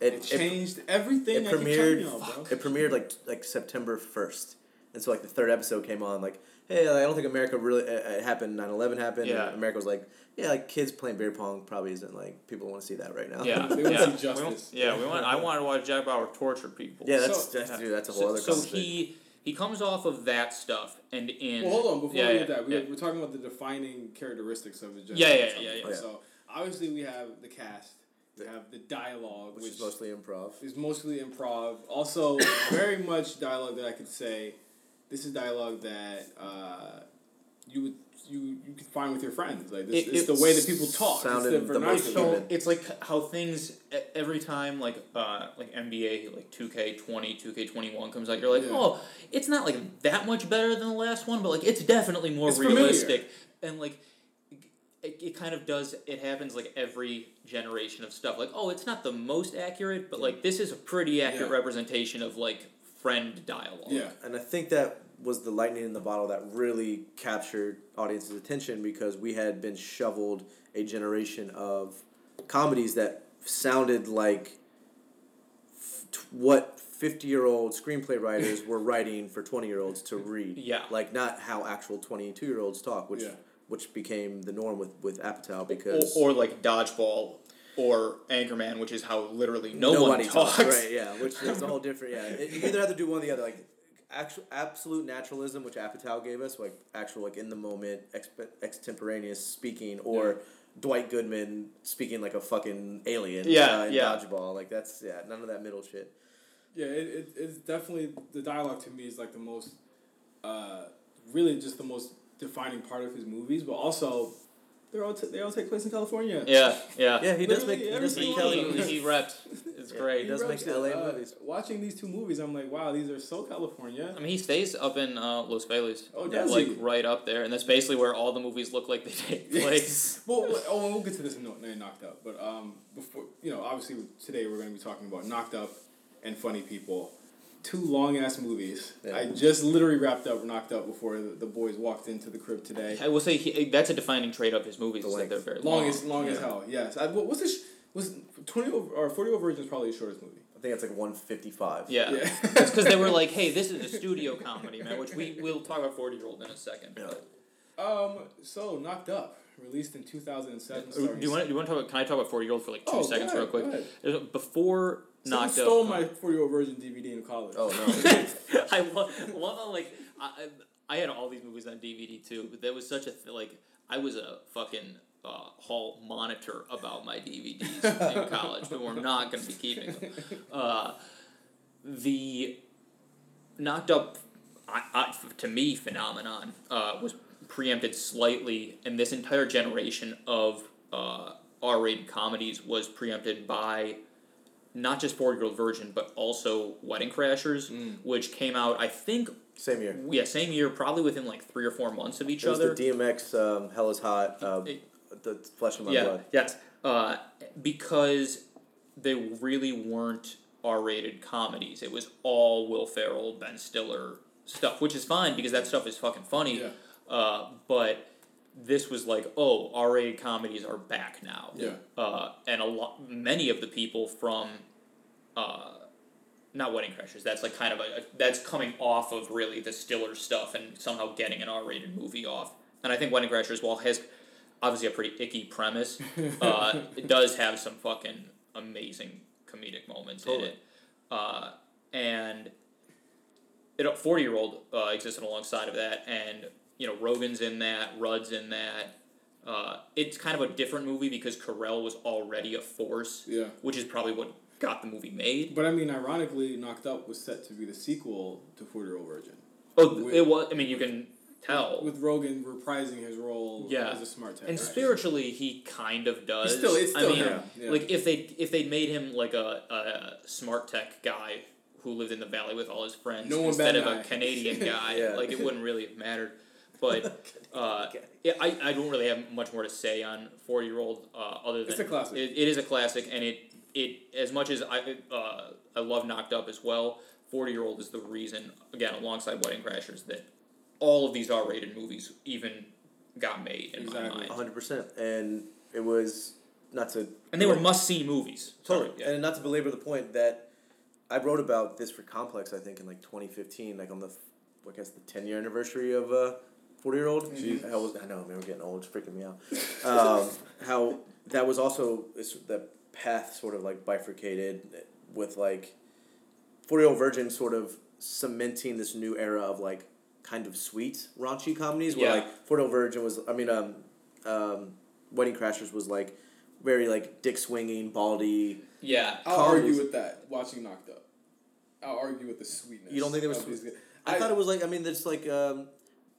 It, it, changed everything. it I keep telling premiered. y'all. It premiered like like September first, and so like the third episode came on. Like, hey, I don't think America really uh, it happened. 9-11 happened. Yeah. And America was like, yeah, like kids playing beer pong probably isn't like people want to see that right now. Yeah, They wanna yeah. see We want- justice. yeah, we want. I want to watch Jack Bauer torture people. yeah, that's So- that's, dude, that's a whole So, other. so he he comes off of that stuff and in. Well, hold on. Before yeah, we yeah, get that, we, yeah. we're talking about the defining characteristics of the general. Yeah, yeah, yeah, yeah. Yeah. So obviously we have the cast. We have the dialogue, which which, is mostly improv. is mostly improv. Also, very much dialogue that I could say. This is dialogue that uh, you would you you could find with your friends. Like this, It- it's the way that people talk. sounded it's the the most. So it's like how things every time like uh like NBA like two K twenty, two K twenty one comes out, you're like, Yeah. oh, it's not like that much better than the last one, but like it's definitely more It's familiar. realistic and like. It, it kind of does it happens like every generation of stuff like oh it's not the most accurate but like this is a pretty accurate Yeah. representation of like friend dialogue Yeah. And I think that was the lightning in the bottle that really captured audience's attention because we had been shoveled a generation of comedies that sounded like f- t- what 50 year old screenplay writers were writing for 20 year olds to read. Yeah. Like, not how actual 22 year olds talk, which Yeah. which became the norm with, with Apatow or, because. or like dodgeball or Anchorman, which is how literally no Nobody one talks. right? Yeah, which is all different. Yeah, you either have to do one or the other. Like actual absolute naturalism, which Apatow gave us, like actual like in the moment, exp- extemporaneous speaking, or Dwight Goodman speaking like a fucking alien. Yeah, uh, in yeah. Dodgeball. Like that's yeah, none of that middle shit. Yeah, it, it, it's definitely the dialogue to me is like the most, uh, really just the most defining part of his movies, but also they're all t- they all take place in California. Yeah, yeah. Yeah, he does Literally make he every does make single Kelly one of he, movies. he reps. It's Yeah, great. he does reps make it. LA Uh, movies. Watching these two movies, I'm like, wow, these are so California. I mean, he stays up in uh, Los Feliz. Oh, does like he? right up there, and that's basically where all the movies look like they take place. well, well, oh, we'll get to this in, No- in Knocked Up, but um, before you know, obviously today we're going to be talking about Knocked Up and Funny People, two long ass movies. Yeah. I just literally wrapped up Knocked Up before the, the boys walked into the crib today. I will say he, that's a defining trait of his movies. The is that length. they're very Long long. as long as hell, yes. I, what, what's this? Was twenty o- or forty O Virgin is probably the shortest movie. I think it's like one fifty five. Yeah, Yeah. it's because they were like, "Hey, this is a studio comedy, man," which we will talk about Forty Year Old in a second. Yeah. Um. So Knocked Up, released in two thousand and seven. Do you want? Do you want to talk? About, can I talk about Forty Year Old for like two Oh, seconds, ahead, real quick? go ahead. There's- Before Someone knocked stole up. my forty O Virgin DVD in college. Oh no. I love, love like I, I I had all these movies on DVD too, but there was such a th- like I was a fucking uh, hall monitor about my DVDs in college, but we're not going to be keeping them. Uh, the knocked up, I, I, to me, phenomenon uh, was preempted slightly, and this entire generation of uh, R-rated comedies was preempted by not just Four Year Old Virgin, but also Wedding Crashers, which came out, I think, Same year. yeah, same year, probably within like three or four months of each It other. the DMX um, Hell is Hot uh, It- the flesh of my yeah, blood. yes, uh, because they really weren't R-rated comedies. It was all Will Ferrell, Ben Stiller stuff, which is fine because that stuff is fucking funny. Yeah. Uh, but this was like, oh, R-rated comedies are back now. Yeah. Uh, and a lot, many of the people from, uh, not Wedding Crashers. That's like kind of a, a that's coming off of really the Stiller stuff and somehow getting an R-rated movie off. And I think Wedding Crashers, while has obviously a pretty icky premise, uh, it does have some fucking amazing comedic moments in it. Uh, and it forty year old uh, existed alongside of that, and you know Rogen's in that, Rudd's in that. Uh, it's kind of a different movie because Carell was already a force, Yeah. which is probably what got the movie made. But I mean, ironically, Knocked Up was set to be the sequel to Forty Year Old Virgin. Oh, With- it was. I mean, you can tell. With Rogen reprising his role Yeah. as a smart tech. and right? spiritually, he kind of does. He's still- it's I still mean, him, yeah. like if they if they'd made him like a, a smart tech guy who lived in the valley with all his friends No one instead of guy. a Canadian guy, Yeah. like it wouldn't really have mattered. But uh, yeah, I, I don't really have much more to say on four year old uh, other than It's a classic. It, it is a classic, and it it as much as I uh, I love Knocked Up as well. Forty year old is the reason again alongside Wedding Crashers that all of these R rated movies even got made in my Exactly. mind. hundred percent. And it was not to And they were must see movies. totally, Sorry, yeah. and not to belabor the point that I wrote about this for Complex. I think in like twenty fifteen, like on the I guess the ten year anniversary of uh forty year old. Jesus. How was I know man, we're getting old. It's freaking me out. Um, how that was also it's, that path sort of like bifurcated with like forty year old virgin sort of cementing this new era of like kind of sweet raunchy comedies where Yeah. like forty year old virgin was I mean um um Wedding Crashers was like very like dick swinging baldy yeah. I'll comedies. argue with that. Watching Knocked Up, I'll argue with the sweetness. You don't think there was of these- I, thought it was like I mean it's like um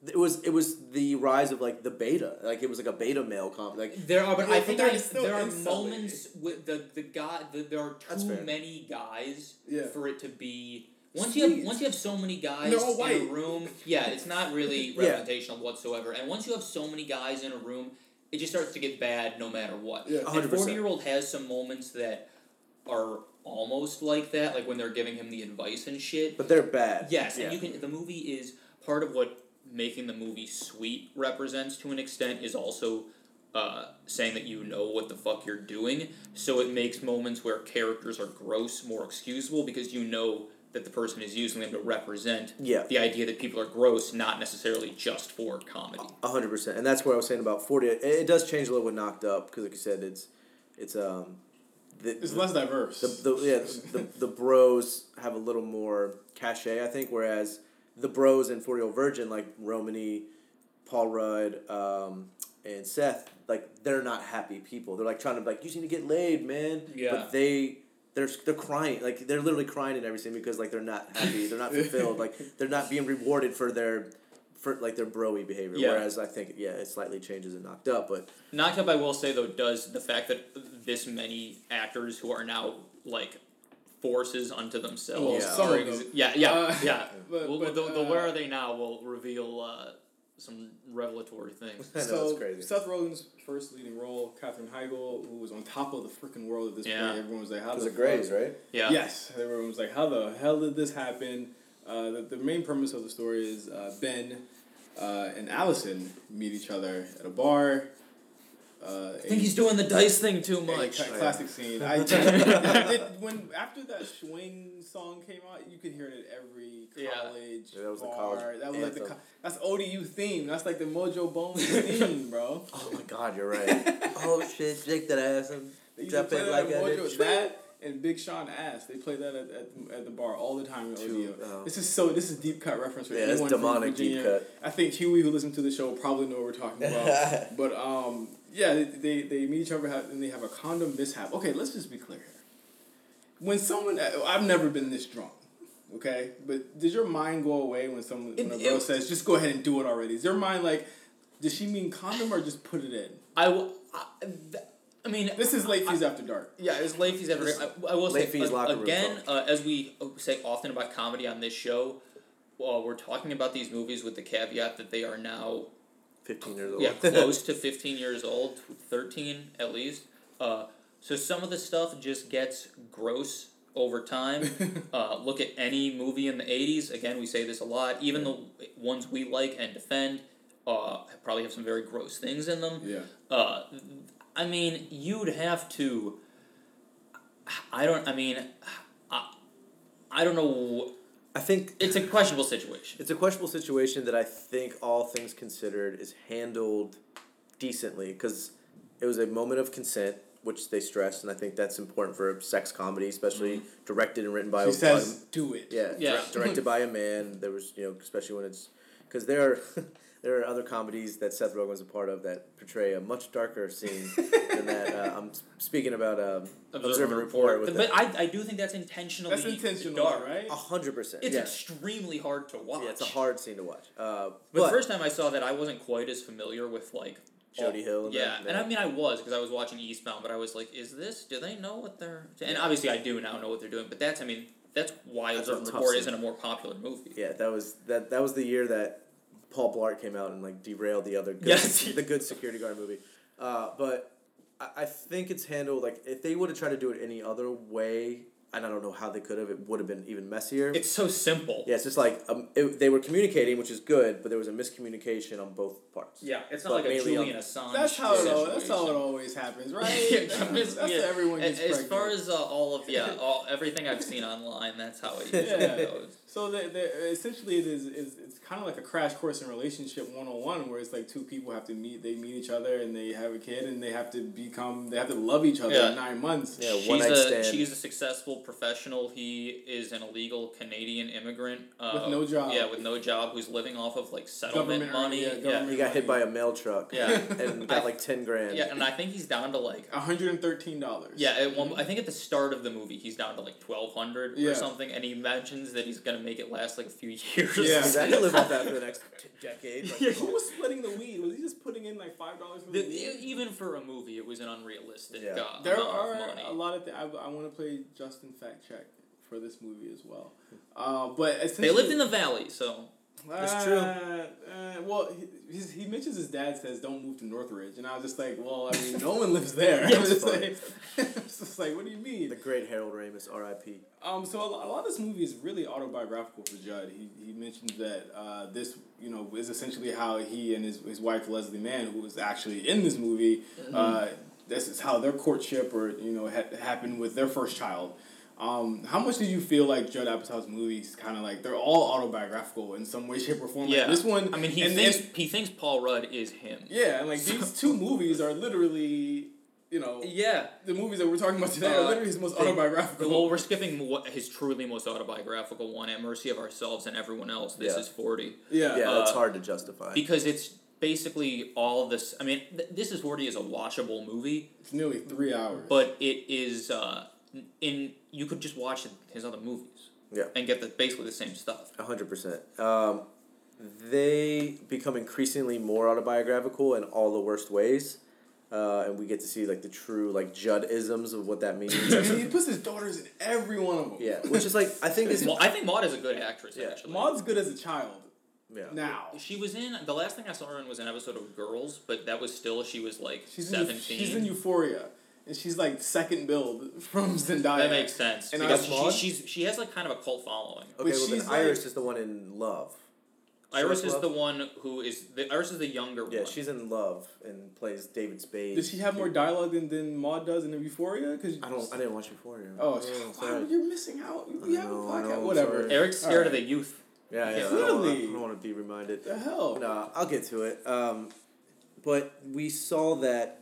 it was it was the rise of like the beta like it was like a beta male comp like There are, but Yeah, I think they're I, still there are insulting. moments with the the guy. The, there are too fair. many guys Yeah. for it to be. Once you have once you have so many guys in a room, yeah, it's not really Yeah. representational whatsoever. And once you have so many guys in a room, it just starts to get bad no matter what. Yeah. And 100%. forty year old has some moments that are almost like that, like when they're giving him the advice and shit. but they're bad Yes, yeah. and you can. The movie is part of what making the movie sweet represents to an extent is also uh, saying that you know what the fuck you're doing. So it makes moments where characters are gross more excusable because you know that the person is using them to represent Yeah. the idea that people are gross, not necessarily just for comedy. A hundred percent, and that's what I was saying about forty. It, it does change a little with knocked up because, like you said, it's it's um, the, It's less diverse. the, the yeah the, the bros have a little more cachet, I think, whereas the bros and Forty Year Old Virgin like Romany, Paul Rudd, um, and Seth, like they're not happy people. They're like trying to like you need to get laid, man. Yeah. But they. They're, they're crying like they're literally crying in everything because like they're not happy they're not fulfilled like they're not being rewarded for their for like their broy behavior Yeah. whereas I think yeah it slightly changes in knocked up but Knocked Up, I will say though, does the fact that this many actors who are now like forces unto themselves. Yeah. some ex- yeah, yeah, Uh, yeah. but- well, but, the, the uh, where are they now will reveal uh, some revelatory things. I know, so crazy. Seth Rogen's first leading role, Katherine Heigl, who was on top of the freaking world at this Yeah. point. Everyone was like, "How it was the Grey's right Yeah. Yes, everyone was like, "How the hell did this happen?" Uh, the, the main premise of the story is uh, Ben uh, and Allison meet each other at a bar. Uh, I think he's doing the dice thing too much. Cla- classic scene. I did, when after that swing song came out, you could hear it at every college Yeah, that was the bar. college that was like the co- that's ODU theme. That's like the Mojo Bones theme, bro. oh my god you're right oh shit shake that ass and They used Drop to play that like at I Mojo. did. That and Big Sean Ass. They play that at, at, at the bar all the time in Two, ODU. oh. This is so. This is deep cut reference for Yeah, that's anyone from demonic deep cut. I think Huey, who listened to the show, probably know what we're talking about. but um, yeah, they, they they meet each other and they have a condom mishap. Okay, let's just be clear here. When someone, I've never been this drunk. Okay, but does your mind go away when someone when a girl it- says, "Just go ahead and do it already"? Is your mind like, does she mean condom or just put it in? I will. I, th- I mean, This is late fees after dark. yeah, it's late fees ever. I, I will Late say fees a- locker again, uh, as we say often about comedy on this show. Well, we're talking about these movies with the caveat that they are now fifteen years old. yeah, close to 15 years old, 13 at least. Uh, so some of the stuff just gets gross over time. uh, look at any movie in the 80s. Again, we say this a lot. Even the ones we like and defend uh, probably have some very gross things in them. Yeah. Uh, I mean, you'd have to. I don't. I mean, I, I don't know. I think It's a questionable situation. It's a questionable situation that I think, all things considered, is handled decently because it was a moment of consent, which they stressed, and I think that's important for a sex comedy, especially mm-hmm. directed and written by. She a- says, "Do it." yeah, Yeah. direct- directed by a man. There was, you know, especially when it's because there are there are other comedies that Seth Rogen was a part of that portray a much darker scene than that. Uh, I'm speaking about um, Observe and Report with but I, I do think that's intentionally That's intentional, dark. right? a hundred percent. It's yeah. extremely hard to watch. yeah, it's a hard scene to watch. Uh, But, the first time I saw that, I wasn't quite as familiar with like Jody all- Hill and Yeah, them, and. I mean I was because I was watching Eastbound, but I was like, is this? Do they know what they're? And obviously I do now know what they're doing. But that's I mean that's why That's Observe and Report isn't a more popular movie. Yeah, that was that. That was the year that Paul Blart came out and like derailed the other good, Yes. the good security guard movie. Uh, but I, I think it's handled like if they would have tried to do it any other way, and I don't know how they could have. It would have been even messier. It's so simple. yeah, it's just like um, it, they were communicating, which is good, but there was a miscommunication on both parts. Yeah, it's But not like a mainly Julian on- Assange. That's how it. All, that's how it always happens, right? Yeah, that's that's yeah. how everyone gets as, as pregnant. far as uh, all of yeah, all everything I've seen online, that's how it usually Yeah. goes. So the, the, essentially, it is, is it's kind of like a crash course in relationship one on one, where it's like two people have to meet, they meet each other, and they have a kid, and they have to become, they have to love each other Yeah. in nine months. Yeah, she's night a stand. she's a successful professional. He is an illegal Canadian immigrant uh, With no job. Yeah, with no job, who's living off of like settlement Government- money. yeah, Yeah, government- He got hit by a mail truck. Yeah. and got like ten grand. yeah, and I think he's down to like hundred and thirteen dollars. yeah. At one, I think at the start of the movie, he's down to like twelve hundred Yeah. or something, and he mentions that he's gonna make it last like a few years. Yeah. He's actually live off that for the next t- decade. Like, Who was splitting the weed? Was he just putting in like five dollars the, The- even for a movie, it was an unrealistic. Yeah. Uh, There are of money. a lot of things. I, I want to play Justin fact check for this movie as well. Uh, but They lived in the valley, so That's true. Uh, uh, well, he, he mentions his dad says don't move to Northridge, and I was just like, well, I mean, no one lives there. Yeah, I was just like, it's just like, what do you mean? the great Harold Ramis, R.I.P. Um, so a lot, a lot of this movie is really autobiographical for Judd. He, he mentioned that uh, this, you know, is essentially how he and his, his wife Leslie Mann, who was actually in this movie, uh, this is how their courtship or you know ha- happened with their first child. Um, how much did you feel like Judd Apatow's movies kind of like they're all autobiographical in some way, shape, or form? Like, yeah. this one. I mean, he and- thinks and- he thinks Paul Rudd is him. yeah, and like these two movies are literally, you know, Yeah. the movies that we're talking about today are Uh, literally his most they- autobiographical. Well, we're skipping what his truly most autobiographical one, "At Mercy of Ourselves and Everyone Else." This Yeah. is forty yeah, Yeah, Uh, it's hard to justify. because it's basically all this. I mean, th- this is forty is a watchable movie, it's nearly three hours. but it is uh, in you could just watch his other movies Yeah. and get the basically the same stuff. A hundred percent. Um, they become increasingly more autobiographical in all the worst ways, uh, and we get to see like the true like Judd isms of what that means. He puts his daughters in every one of them. yeah, which is like I think is Well, I think Maud is a good actress. Yeah. Actually, Maud's good as a child. yeah. Now She was in the last thing I saw her in was an episode of Girls, but that was still she was like she's in, seventeen. she's in Euphoria, and she's like second build from Zendaya. that makes sense And because I- she, she's she has like kind of a cult following. Okay, But well then she's like- Iris is the one in Love. Iris Sheriff is Love? the one who is the Iris is the younger Yeah, one. Yeah, she's in Love and plays David Spade. Does she have more dialogue than, than Maud does in Euphoria? Cause I don't. I didn't watch Euphoria. Oh, wow, wow, you're missing out. We I have a know, I podcast. know, I'm Whatever. sorry. Eric's scared of the youth. Yeah, yeah. I don't, Clearly. I don't want to be reminded. The hell. No, I'll get to it. Um, but we saw that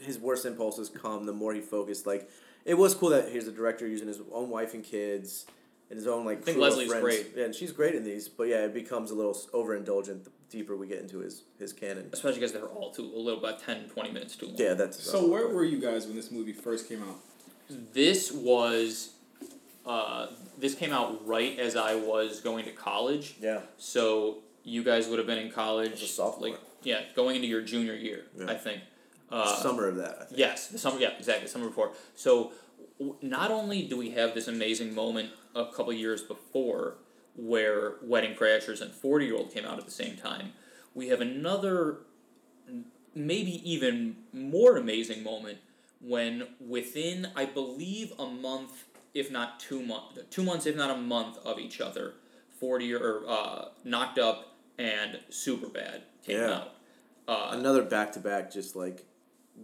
his worst impulses come the more he focused. Like, it was cool that here's a director using his own wife and kids and his own like. I think Leslie's friends. great. Yeah, and she's great in these. But yeah, it becomes a little overindulgent the deeper we get into his his canon. Especially because they're all too a little about 10, 20 minutes too long. Yeah, that's. So where were you guys when this movie first came out? This was, uh, this came out right as I was going to college. Yeah. So you guys would have been in college. As a sophomore. Like yeah, going into your junior year, Yeah. I think. Uh, Summer of that. I think. Yes, the summer. Yeah, exactly. Summer before. So, w- not only do we have this amazing moment a couple years before, where Wedding Crashers and Forty Year Old came out at the same time, we have another maybe even more amazing moment when within I believe a month, if not two months, two months if not a month of each other, forty or uh, knocked up and Super Bad came Yeah. out. Uh, Another back to back, just like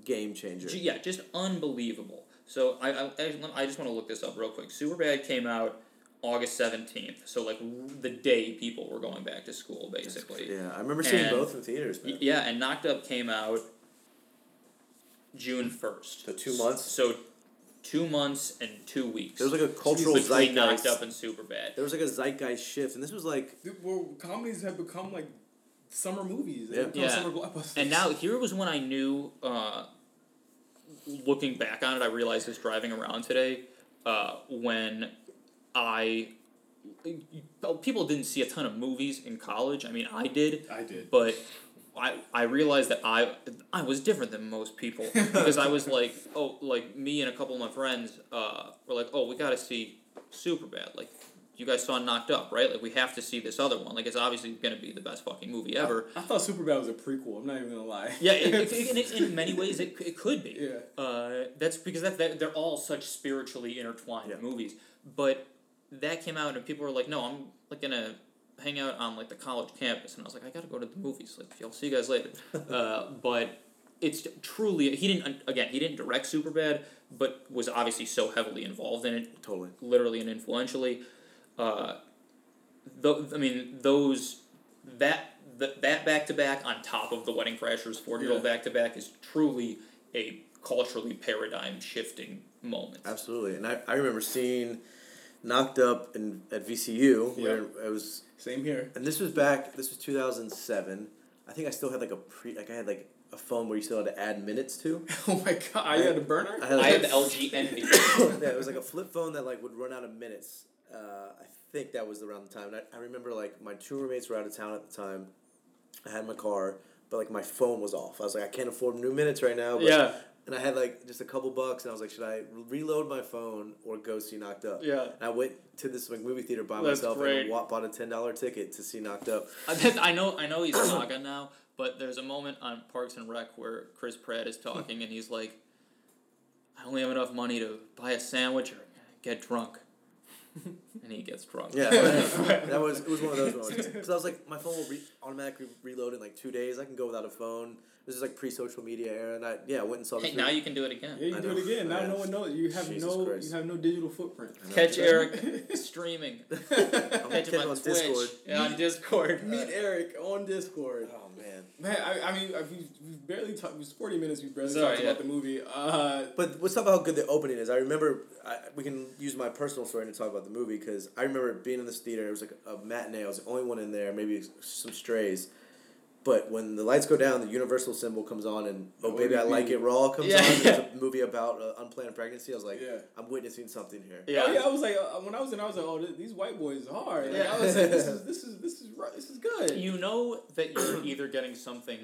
game changer. Yeah, just unbelievable. So I, I, I just- want to look this up real quick. Superbad came out August seventeenth. So like the day people were going back to school, basically. Yeah, I remember seeing And- both in theaters. Man. Yeah, and Knocked Up came out June first. So two months? So two months and two weeks. There was like a cultural between Knocked zeitgeist. Up and Superbad. There was like a zeitgeist shift, and this was like Dude, Well, comedies have become like summer movies. Yeah. become Yeah. summer blockbusters. And now here was when I knew. Uh, looking back on it, I realized this driving around today. Uh, when I people didn't see a ton of movies in college. I mean, I did. I did. But I I realized that I I was different than most people because I was like oh like me and a couple of my friends uh, were like oh we got to see Superbad like you guys saw Knocked Up right like we have to see this other one like it's obviously gonna be the best fucking movie ever. I thought Superbad was a prequel. I'm not even gonna lie. Yeah, it, it, it, in, in many ways it, it could be. Yeah. Uh, that's because that, that they're all such spiritually intertwined Yeah. movies. But that came out and people were like, "No, I'm like gonna hang out on like the college campus," and I was like, "I gotta go to the movies. Like, I'll see you guys later." uh, but it's truly he didn't again he didn't direct Superbad, but was obviously so heavily involved in it totally. literally and influentially. Uh, tho- I mean, those that th- that back to back on top of the Wedding Crashers forty year old back to back is truly a culturally paradigm shifting moment. Absolutely, and I, I remember seeing Knocked Up in at VCU where Yeah. it was, Same here. and this was back. This was two thousand seven. I think I still had like a pre, like I had like a phone where you still had to add minutes to. Oh my god! You had a burner. I had, I had the LG Envy. yeah, it was like a flip phone that like would run out of minutes. Uh, I think that was around the time. And I, I remember like my two roommates were out of town at the time. I had my car, but like my phone was off. I was like, I can't afford new minutes right now. But, yeah, And I had like just a couple bucks, and I was like, should I reload my phone or go see Knocked Up? yeah. And I went to this like movie theater by That's myself great. and wa- bought a ten dollar ticket to see Knocked Up. I know, I know he's a Gaga now, but there's a moment on Parks and Rec where Chris Pratt is talking and he's like, "I only have enough money to buy a sandwich or get drunk," and he gets drunk. Yeah, that was it was one of those moments because I was like, my phone will re- automatically reload in like two days. I can go without a phone. This is like pre social media era, and I yeah I went and saw this. Hey, now you can do it again. Yeah, you I do know. it again. Now Yeah. no one knows. You have Jesus no. Christ. You have no digital footprint. Catch Eric streaming. I'm Catch catch him him on, on Twitch. Discord. Yeah, on Discord. Meet uh, Eric on Discord. Oh man. Man, I, I mean, I- we've, we've barely talked. It was forty minutes. We barely Sorry, talked yeah. about the movie. Uh, But let's talk about how good the opening is. I remember I, we can use my personal story to talk about the movie because I remember being in this theater. It was like a matinee. I was the only one in there. Maybe some strays. But when the lights go down, the Universal symbol comes on, and "Oh, Oh, baby, I like it raw" comes Yeah, on. and yeah. It's a movie about uh, unplanned pregnancy. I was like, Yeah. "I'm witnessing something here." Yeah. Oh yeah, I was like, uh, when I was in, I was like, oh, th- these white boys are hard. Like, Yeah. I was like, this is this is this is right, this is good. You know that you're either getting something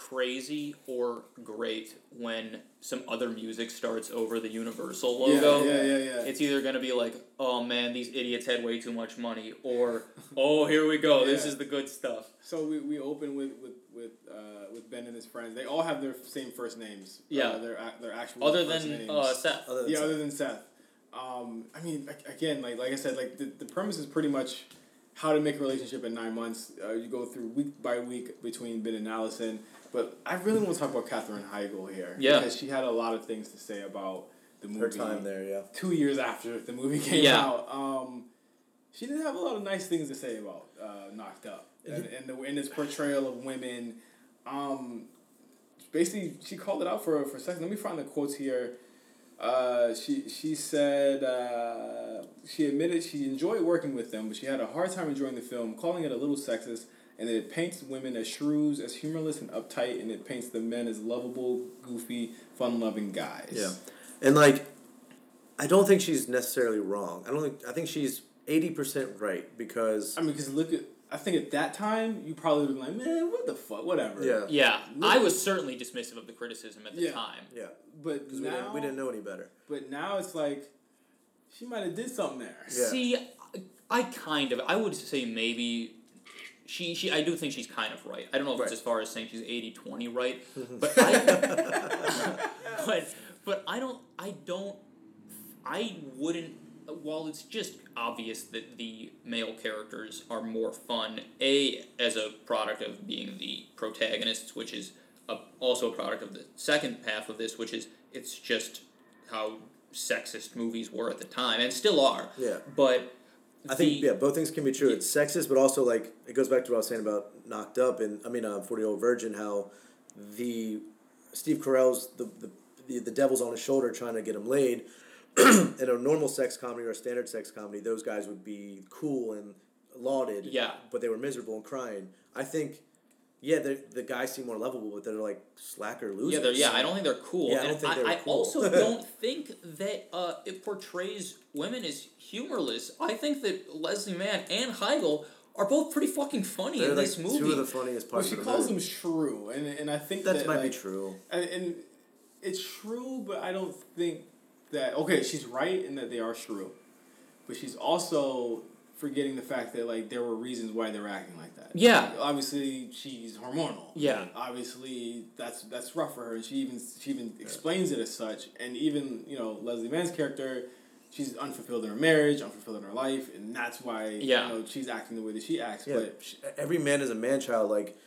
crazy or great when some other music starts over the Universal logo. Yeah, yeah, yeah, yeah. It's either gonna be like, oh man, these idiots had way too much money, or oh here we go, this is the good stuff. So we, we open with with with uh, with Ben and his friends. They all have their same first names. Yeah. uh, their their actual Other first than names. uh, Seth. Other than yeah, Seth. other than Seth. Um, I mean, again, like like I said, like the, the premise is pretty much how to make a relationship in nine months. Uh, you go through week by week between Ben and Allison. But I really want to talk about Katherine Heigl here. Yeah. Because she had a lot of things to say about the movie. Her time there, yeah. Two years after the movie came Yeah. out. Um, she didn't have a lot of nice things to say about uh, Knocked Up. And, and, the, and its portrayal of women. Um, basically, she called it out for, for sex. Let me find the quotes here. Uh, she she said uh, she admitted she enjoyed working with them, but she had a hard time enjoying the film, calling it a little sexist, and that it paints women as shrews, as humorless and uptight, and it paints the men as lovable, goofy, fun-loving guys. Yeah, and like, I don't think she's necessarily wrong. I don't think I think she's eighty percent right because I mean, because look at I think at that time you probably would be like, man, what the fuck, whatever. yeah, Yeah, Look- I was certainly dismissive of the criticism at the Yeah. time. yeah, But because we now didn't we didn't know any better. But now it's like she might have did something there. Yeah. See, I- I kind of, I would say maybe she she I do think she's kind of right. I don't know if Right. it's as far as saying she's 80-20 right, mm-hmm. but I but but I don't I don't I wouldn't while it's just obvious that the male characters are more fun a as a product of being the protagonists which is a, also a product of the second half of this which is it's just how sexist movies were at the time and still are Yeah. but I think yeah, both things can be true. It's sexist, but also like it goes back to what I was saying about Knocked Up and I mean uh, Forty Year Old Virgin. How the Steve Carell's the, the the the devil's on his shoulder trying to get him laid. In a normal sex comedy or a standard sex comedy, those guys would be cool and lauded. Yeah. but they were miserable and crying. I think. Yeah, the the guys seem more lovable, but they're like slacker losers. Yeah, they're, yeah, I don't think they're cool. Yeah, I don't and think they were I, cool. also don't think that uh, it portrays women as humorless. I think that Leslie Mann and Heigl are both pretty fucking funny They're in like this movie. two of the funniest Well, parts. she of the calls movie. them shrew, and and I think That that might like, be true. And, and it's true, but I don't think that okay. She's right in that they are shrew, but she's also forgetting the fact that like there were reasons why they were acting like that. Yeah. Like, obviously, she's hormonal. Yeah. Obviously, that's that's rough for her, and she even she even explains it as such. And even you know Leslie Mann's character. She's unfulfilled in her marriage, unfulfilled in her life, and that's why Yeah. you know she's acting the way that she acts. Yeah, But sh- every man is a man child. Like,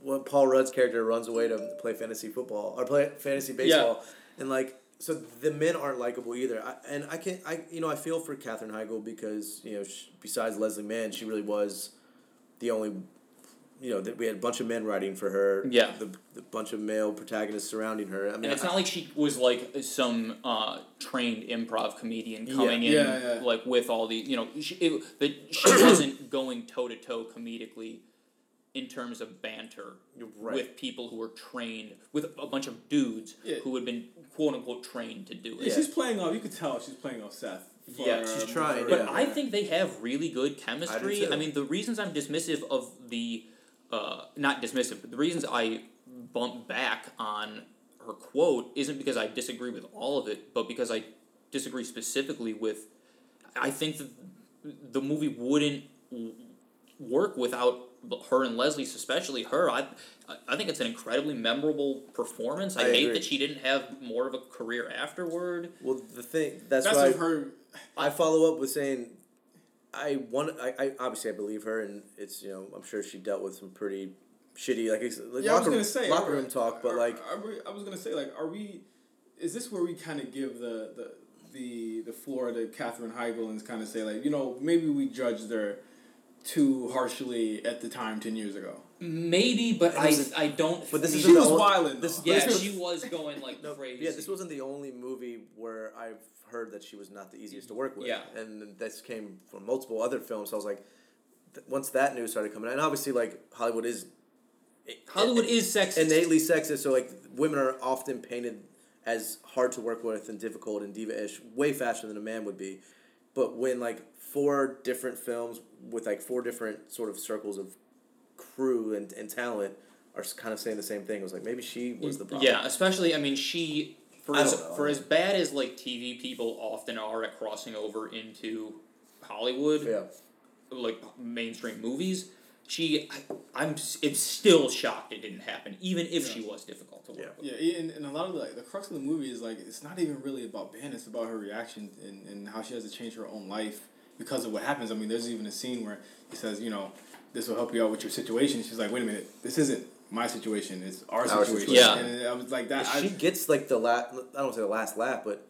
what Paul Rudd's character runs away to play fantasy football or play fantasy baseball, and like, so the men aren't likable either. I, and I can I you know I feel for Katherine Heigl because you know she, besides Leslie Mann, she really was the only. You know that we had a bunch of men writing for her. Yeah. the, the bunch of male protagonists surrounding her. I mean, and it's I- not like she was like some uh, trained improv comedian Yeah. coming in Yeah, yeah. like with all the you know she, it, that she wasn't going toe to toe comedically in terms of banter right. with people who were trained with a bunch of dudes Yeah. who had been quote unquote trained to do it. Yeah, she's playing off. You could tell she's playing off Seth. For, Yeah, she's um, trying, But Yeah. I think they have really good chemistry. too. I, mean, the reasons I'm dismissive of the, uh, not dismissive, but the reasons I bump back on her quote isn't because I disagree with all of it, but because I disagree specifically with. I think that the movie wouldn't work without her and Leslie, especially her. I, I think it's an incredibly memorable performance. I, I hate agree. that she didn't have more of a career afterward. well, the thing that's, That's why of her. I follow up with saying, I want. I, I obviously I believe her, and it's you know I'm sure she dealt with some pretty shitty like, like Yeah, I was gonna say locker are- room talk, but are- like are we, I was gonna say like, are we? Is this where we kind of give the the the the floor to Katherine Heigl and kind of say like, you know, maybe we judged her too harshly at the time ten years ago. Maybe, but It I, I don't. But this is She the was only- wilding. this- Yeah, this was- she was going like no, crazy. yeah, this wasn't the only movie where I've heard that she was not the easiest to work with. Yeah. and this came from multiple other films. So I was like, th- once that news started coming out, and obviously like Hollywood is Hollywood is sexist. innately sexist. So like women are often painted as hard to work with and difficult and diva-ish way faster than a man would be. But when like four different films with like four different sort of circles of crew and, and talent are kind of saying the same thing, it was like maybe she was the problem. Yeah, especially I mean she for as for as bad as like TV people often are at crossing over into Hollywood, Yeah. like mainstream movies. She, I, I'm, it's still shocked it didn't happen, even if she was difficult to work with. Yeah, and, and a lot of the, like, the crux of the movie is like it's not even really about Ben. It's about her reaction and, and how she has to change her own life because of what happens. I mean, there's even a scene where he says, you know, this will help you out with your situation. She's like, wait a minute, this isn't my situation. It's our, Our situation. situation. And I was like that. she I, gets like the last. I don't want to say the last laugh, but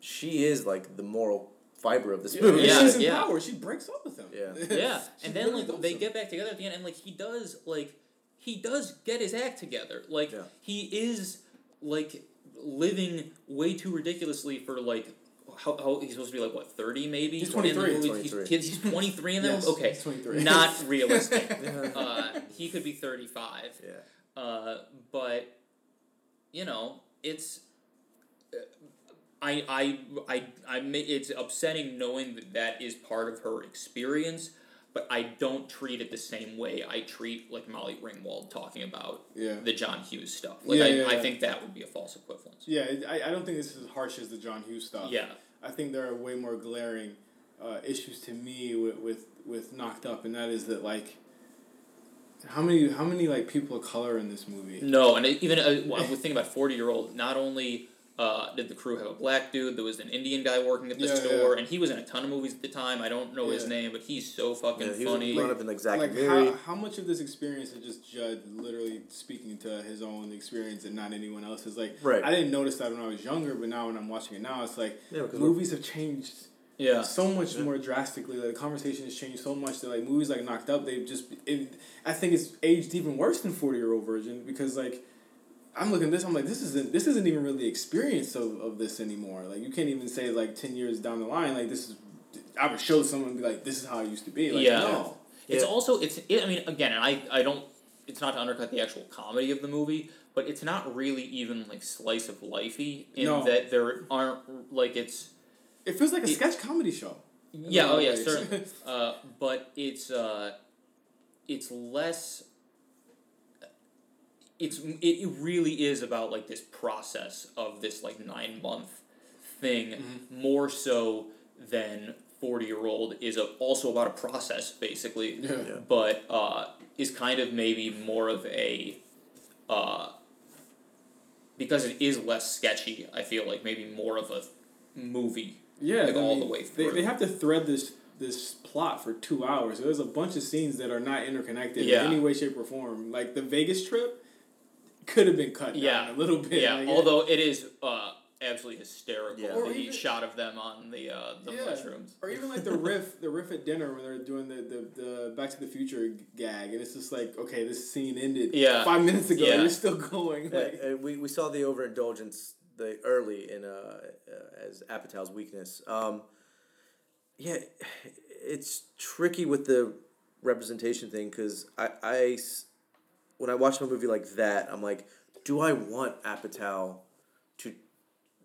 she is like the moral fiber of this yeah, movie. Yeah, she's in yeah. power. She breaks up with him. Yeah. Yeah, and then really like loves they him. get back together at the end, and like he does like he does get his act together. Like Yeah. he is like living way too ridiculously for like how, how he's supposed to be like what thirty maybe. He's in the 23. movie? 23. He's, he's twenty three in that. Yes, okay, he's 23. not realistic. uh, he could be thirty five. Yeah. Uh, but you know, it's. uh, I, I, I, I, it's upsetting knowing that that is part of her experience, but I don't treat it the same way I treat like Molly Ringwald talking about Yeah. the John Hughes stuff. Like Yeah, I, yeah, I think that would be a false equivalence. Yeah, I, I don't think this is as harsh as the John Hughes stuff. Yeah. I think there are way more glaring uh, issues to me with, with with Knocked Up, and that is that like How many how many like people of color in this movie? No, and even uh, well, I would think about forty year old. Not only uh, did the crew have a black dude, there was an Indian guy working at the Yeah, store, yeah. and he was in a ton of movies at the time. I don't know his name, but he's so fucking Yeah, he was funny. brought up in like Zach like how, how much of this experience is just Judd literally speaking to his own experience and not anyone else's? Like Right. I didn't notice that when I was younger, but now when I'm watching it now, it's like Yeah, movies have changed yeah, so much more drastically. Like the conversation has changed so much that like movies like Knocked Up, they've just it, I think it's aged even worse than Forty Year Old Virgin because like I'm looking at this, I'm like this isn't this isn't even really the experience of, of this anymore. Like you can't even say like ten years down the line like this is. I would show someone and be like, "This is how it used to be." Like, Yeah. no. It's Yeah. also it's it, I mean again, and I I don't it's not to undercut the actual comedy of the movie, but it's not really even like slice of lifey in No. that there aren't like it's It feels like a It- sketch comedy show. yeah oh yeah certainly uh, but it's uh it's less it's it really is about like this process of this like nine month thing Mm-hmm. more so than 40 year old is a, also about a process basically Yeah. Yeah. but uh, is kind of maybe more of a uh, because it is less sketchy i feel like maybe more of a movie Yeah, like all mean, the way They, through they have to thread this this plot for two hours. So there's a bunch of scenes that are not interconnected Yeah. in any way, shape, or form. Like the Vegas trip could have been cut Yeah. down a little bit. yeah like, although it is uh, absolutely hysterical Yeah. the even- shot of them on the uh, the Yeah. mushrooms Or even like the riff, the riff at dinner when they're doing the, the, the Back to the Future gag, and it's just like, okay, this scene ended Yeah. five minutes ago. Yeah. You're still going. Yeah, Like, uh, we, we saw the overindulgence the early in uh, uh as Apatow's weakness. Um, yeah, it's tricky with the representation thing because I, I s- when I watch a movie like that, I'm like, do I want Apatow to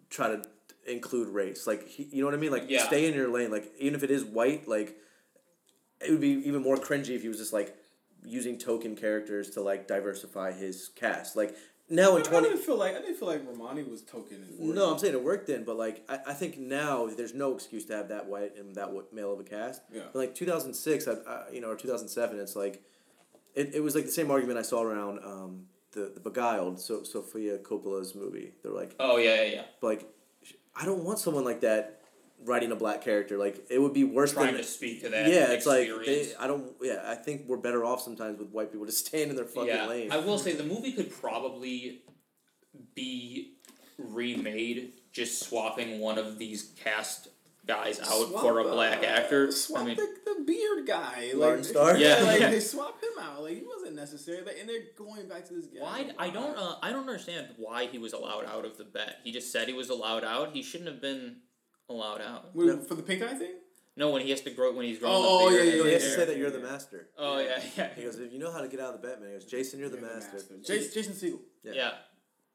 try to include race? Like, he, you know what I mean? Like, Yeah. stay in your lane. Like, even if it is white, like, it would be even more cringy if he was just like using token characters to like diversify his cast. Like now in I, I didn't feel like I didn't feel like Romany was token. No, I'm saying it worked then, but like I, I think now there's no excuse to have that white and that male of a cast. Yeah. But like 2006, I, I, you know, or 2007, it's like, it, it was like the same argument I saw around um, the the Beguiled, so Sofia Coppola's movie. They're like, oh yeah yeah yeah like, I don't want someone like that writing a black character. Like it would be worse trying than to speak to that yeah, it's like they, I don't. Yeah, I think we're better off sometimes with white people just staying in their fucking yeah, lane. I will say the movie could probably be remade just swapping one of these cast guys out Swap, for a black uh, actor. Swap I mean, the, the beard guy. Martin like, Starr? Yeah, Yeah. like Yeah. they swap him out. Like he wasn't necessary. Like, and they're going back to this guy. why I don't uh, I don't understand why he was allowed out of the bet. He just said he was allowed out. He shouldn't have been allowed out. Wait, for the pink eye thing. No, when he has to grow when he's growing Oh, the beard. yeah, and yeah, he has the to say that you're the master. Oh yeah, yeah, He goes, if you know how to get out of the bet, man. He goes, Jason, you're the You're master. Jason, Jason Segel. Yeah. yeah.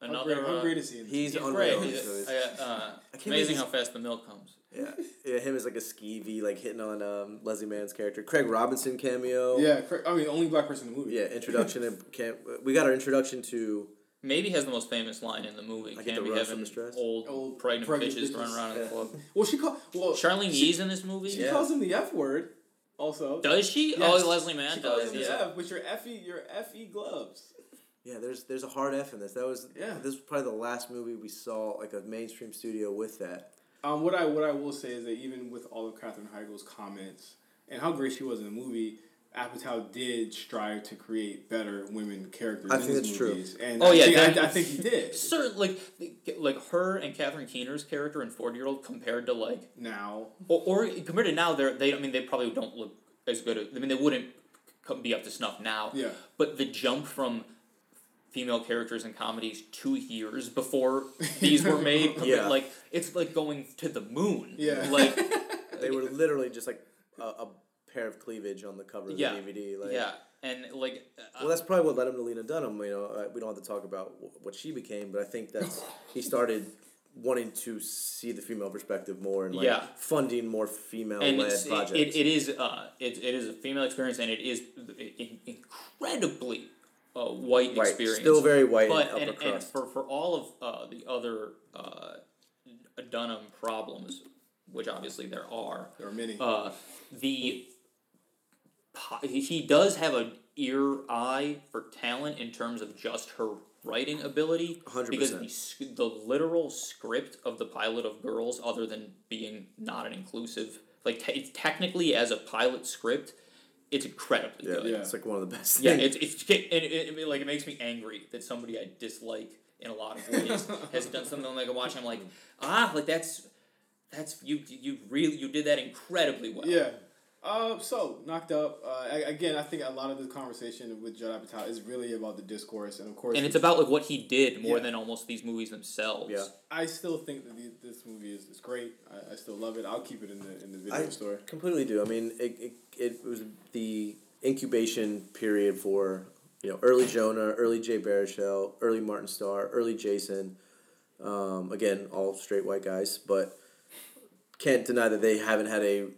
How Another. great, how uh, great is he? He's, he's unreal. great. He's- He's- he's- I, uh, can't amazing believe how fast the milk comes. Yeah, yeah. Him as like a skeevy, like hitting on um, Leslie Mann's character. Craig Robinson cameo. yeah, cra- I mean, only black person in the movie. Yeah, introduction and cam- we got our introduction to Maybe has the most famous line in the movie. I Can't the be rush from having the stress. old, Old pregnant, pregnant bitches, bitches. running around in the club. Well, she called. Well, Charlyne she, Yi's in this movie. She Yeah. calls him the F word. Also. Does she? Yes. Oh, Leslie Mann She calls does. him the Yeah. F with your fe your fe gloves. yeah. There's there's a hard F in this. That was Yeah. This was probably the last movie we saw like a mainstream studio with that. Um, what I what I will say is that even with all of Katherine Heigl's comments and how great she was in the movie, Apatow did strive to create better women characters. I in think his that's true. movies. And Oh, I yeah, think, that- I, I think he did. Certain like like her and Catherine Keener's character in Forty Year Old compared to like Now, or, or compared to now they're they I mean they probably don't look as good. As, I mean they wouldn't co- be up to snuff now. Yeah. But the jump from female characters in comedies two years before these were made, Yeah. like it's like going to the moon. Yeah. Like They were literally just like a, a pair of cleavage on the cover of Yeah. the DVD. Like, yeah, and like uh, Well, that's probably what led him to Lena Dunham. You know, uh, we don't have to talk about wh- what she became, but I think that's he started wanting to see the female perspective more and like Yeah. funding more female and led projects. it, it, it is uh it, it is a female experience and it is incredibly uh, white White. experience. Still very white but and and, upper and crust. for for all of uh, the other uh, Dunham problems, which obviously there are, there are many. uh, the he he does have an ear eye for talent in terms of just her writing ability. 100%. Because the, the literal script of the pilot of Girls, other than being not an inclusive, like te- technically as a pilot script, it's incredibly Yeah, good. Yeah. it's like one of the best. Yeah, things. it's it's it, it, it, like it makes me angry that somebody I dislike in a lot of ways has done something like a watch. I'm like, ah, like that's that's you you really you did that incredibly well. Yeah. Uh, so knocked up. Uh, I, again, I think a lot of the conversation with Judd Apatow is really about the discourse, and of course, and it's about like what he did more Yeah. than almost these movies themselves. Yeah. I still think that the, this movie is, is great. I, I still love it. I'll keep it in the in the video I store. completely do. I mean, it, it, it was the incubation period for you know early Jonah, early Jay Baruchel, early Martin Starr, early Jason. Um, again, all straight white guys, but can't deny that they haven't had a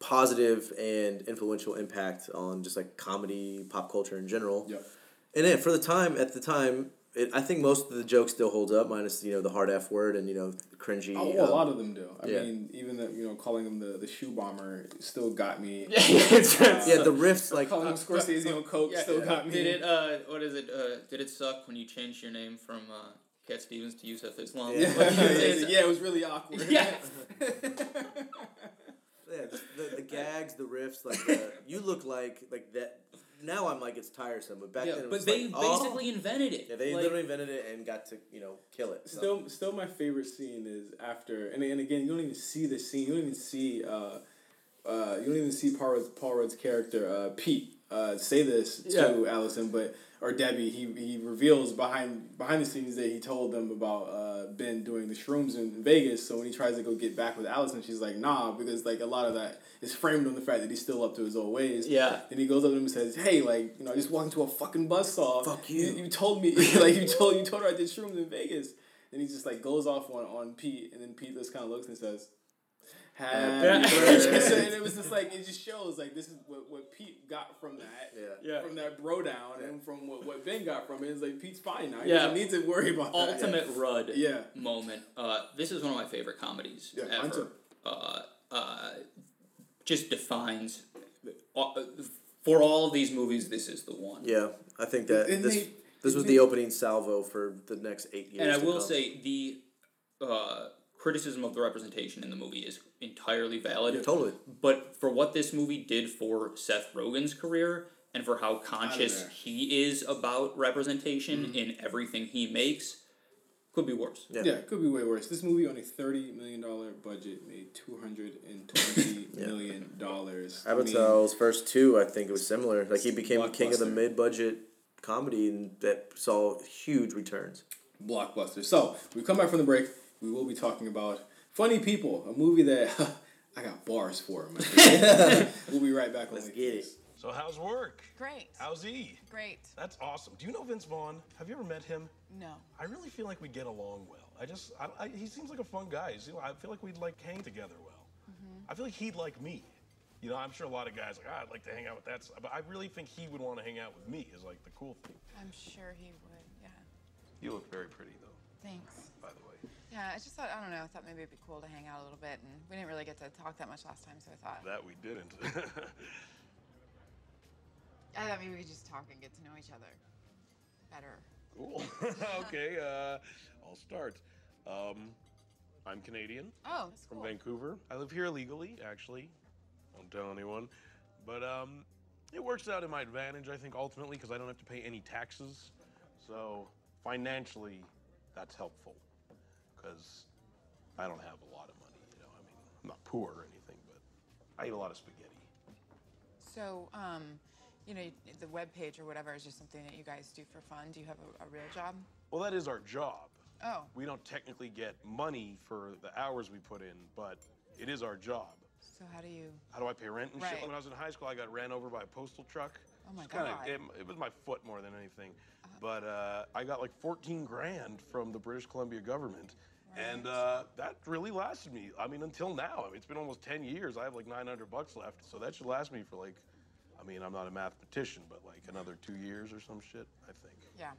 positive and influential impact on just like comedy, pop culture in general. Yep. And then for the time, at the time, it, I think most of the jokes still holds up, minus you know the hard F word and you know the cringy. Oh, well, a um, lot of them do. I yeah. mean, even the you know calling him the, the shoe bomber still got me. yeah, the riffs like calling him Scorsese on coke Yeah, still got me. Did it? Uh, what is it? Uh, did it suck when you changed your name from uh, Cat Stevens to Yusuf Islam? Yeah. Yeah, it was really awkward. Yeah. Yeah, the, the gags, the riffs, like the, you look like like that. Now I'm like it's tiresome, but back yeah, then it but was they like, oh. basically invented it. yeah they Like, literally invented it and got to you know kill it. so. Still, still, my favorite scene is after, and, and again, you don't even see the scene. You don't even see, uh, uh, you don't even see Paul Rudd's, Paul Rudd's character uh, Pete uh, say this to Allison, but or Debbie. He he reveals behind behind the scenes that he told them about uh, Ben doing the shrooms in Vegas. So when he tries to go get back with Allison, she's like, "Nah," because like a lot of that is framed on the fact that he's still up to his old ways. Yeah. And he goes up to him and says, "Hey, like you know, I just walked into a fucking buzzsaw. Fuck you." You, told me like you told you told her I did shrooms in Vegas." And he just like goes off on, on Pete, and then Pete just kind of looks and says, "Happy Happy birthday." birthday. and it was just like it just shows like this is what, what Pete got from that, Yeah. Yeah. from that bro down, and from what, what Ben got from it. It's like Pete's fine now. He Yeah. doesn't need to worry about that. ultimate Rudd Yeah. moment. Uh, this is one of my favorite comedies Yeah, mine ever. Uh, uh, just defines uh, for all of these movies. This is the one. Yeah, I think that And this they- this was they- the opening salvo for the next eight years. and I will come. say the uh, criticism of the representation in the movie is entirely valid. totally. But for what this movie did for Seth Rogen's career and for how conscious he is about representation mm-hmm. in everything he makes, could be worse. Yeah. Yeah, could be way worse. This movie on a thirty million dollar budget made two hundred and twenty million dollars. I mean, Apatow's first two, I think it was similar. Like he became king of the mid-budget comedy, and that saw huge returns. blockbuster. So we come back from the break. We will be talking about Funny People, a movie that I got bars for. man. we'll be right back. Let's on get it. So how's work? Great. How's E? Great. That's awesome. Do you know Vince Vaughn? Have you ever met him? No. I really feel like we get along well. I just, I, I, he seems like a fun guy. He's- I feel like we'd like hang together well. I feel like he'd like me. You know, I'm sure a lot of guys like, ah, I'd like to hang out with that, s-" but I really think he would want to hang out with me. Is like the cool thing. I'm sure he would. Yeah. You look very pretty though, Thanks. by the way. Yeah, I just thought I don't know. I thought maybe it'd be cool to hang out a little bit, and we didn't really get to talk that much last time, so I thought That we didn't. I thought maybe we could just talk and get to know each other better. cool. okay, uh, I'll start. Um, I'm Canadian. Oh, that's from cool. Vancouver. I live here illegally, actually. Don't tell anyone. But um, it works out in my advantage, I think, ultimately, because I don't have to pay any taxes. So financially, that's helpful. Because I don't have a lot of money, you know. I mean, I'm not poor or anything, but I eat a lot of spaghetti. So, um, you know, the web page or whatever is just something that you guys do for fun. Do you have a, a real job? Well, that is our job. Oh, We don't technically get money for the hours we put in, but it is our job. so how do you? How do I pay rent and shit? When I was in high school, I got ran over by a postal truck. Oh my It's kinda- God. Uh-huh. it, it was my foot more than anything. But uh, I got like 14 grand from the British Columbia government. And uh, that really lasted me. I mean, until now. I mean, it's been almost 10 years. I have like 900 bucks left. So that should last me for like, I mean, I'm not a mathematician, but like another two years or some shit, I think. Yeah.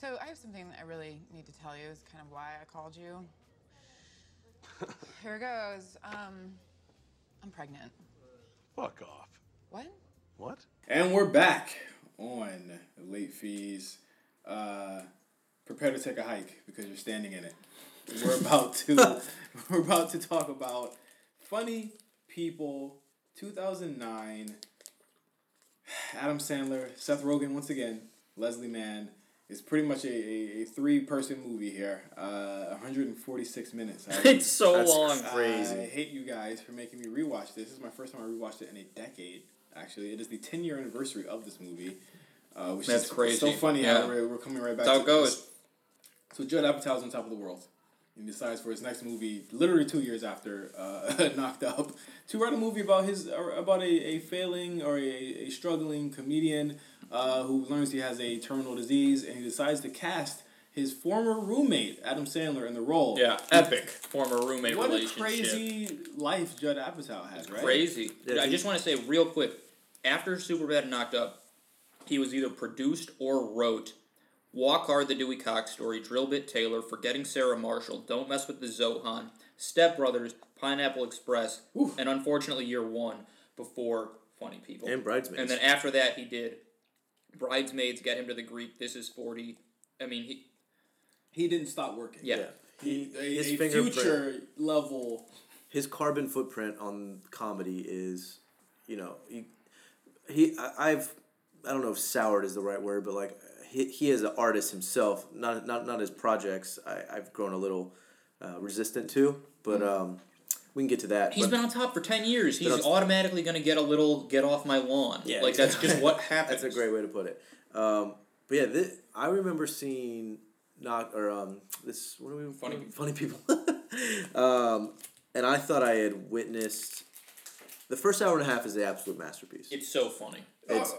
So I have something that I really need to tell you. Is kind of why I called you. Here it goes. Um, I'm pregnant. Fuck off. What? What? And we're back on late fees. Uh, prepare to take a hike because you're standing in it. We're about to we're about to talk about funny people 2009 Adam Sandler, Seth Rogen once again, Leslie Mann. It's pretty much a, a, a three person movie here. Uh, 146 minutes. I- It's so That's long. crazy. I hate you guys for making me rewatch this. This is my first time I rewatched it in a decade. Actually, it is the 10 year anniversary of this movie, uh, which That's is crazy. so funny Yeah. how we're, we're coming right back. That's how to it this. goes. So Judd Apatow's on top of the world. He decides for his next movie, literally two years after uh, Knocked Up, to write a movie about his about a, a failing or a, a struggling comedian uh, who learns he has a terminal disease, and he decides to cast his former roommate Adam Sandler in the role. Yeah, epic former roommate What a crazy life Judd Apatow has, right? Crazy. Yeah, I just want to say real quick. After Superbad Knocked Up, he was either produced or wrote Walk Hard, the Dewey Cox story, Drill Bit Taylor, Forgetting Sarah Marshall, Don't Mess with the Zohan, Step Brothers, Pineapple Express, Oof. and unfortunately Year One before Funny People. And Bridesmaids. And then after that, he did Bridesmaids, Get Him to the Greek, This Is 40. I mean, he, He didn't stop working. yeah. yeah. He, A, his a fingerprint, future level. his carbon footprint on comedy is, you know, he, he I, I've, I don't know if soured is the right word, but like he, he as an artist himself, not not not his projects. I I've grown a little uh, resistant to, but um, we can get to that. He's been on top for 10 years. He's on- automatically going to get a little get off my lawn. Yeah, like, that's just what happens. That's a great way to put it. Um, but yeah, thi- I remember seeing not or um this what are we Funny funny people, um, and I thought I had witnessed. The first hour and a half is the absolute masterpiece. It's so funny. It's, Uh,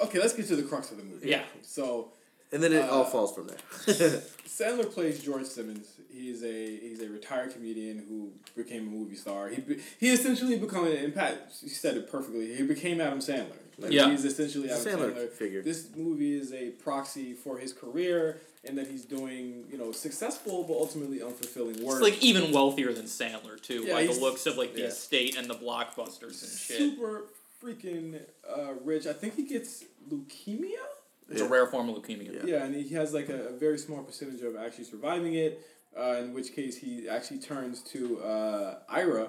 okay, let's get to the crux of the movie. Yeah. So and then it all uh, falls from there. Sandler plays George Simmons. He's a he's a retired comedian who became a movie star. He be, he essentially became an impact. You said it perfectly. He became Adam Sandler. Like, Yeah. he's essentially Adam Sandler Sandler. figure. This movie is a proxy for his career, and that he's doing you know successful but ultimately unfulfilling work. It's like even wealthier than Sandler too, Yeah, by the looks of like the yeah. estate and the blockbusters and shit. super freaking uh, rich. I think he gets leukemia. It's a rare form of leukemia. Yeah, and he has like a, a very small percentage of actually surviving it. Uh, in which case, he actually turns to uh, Ira,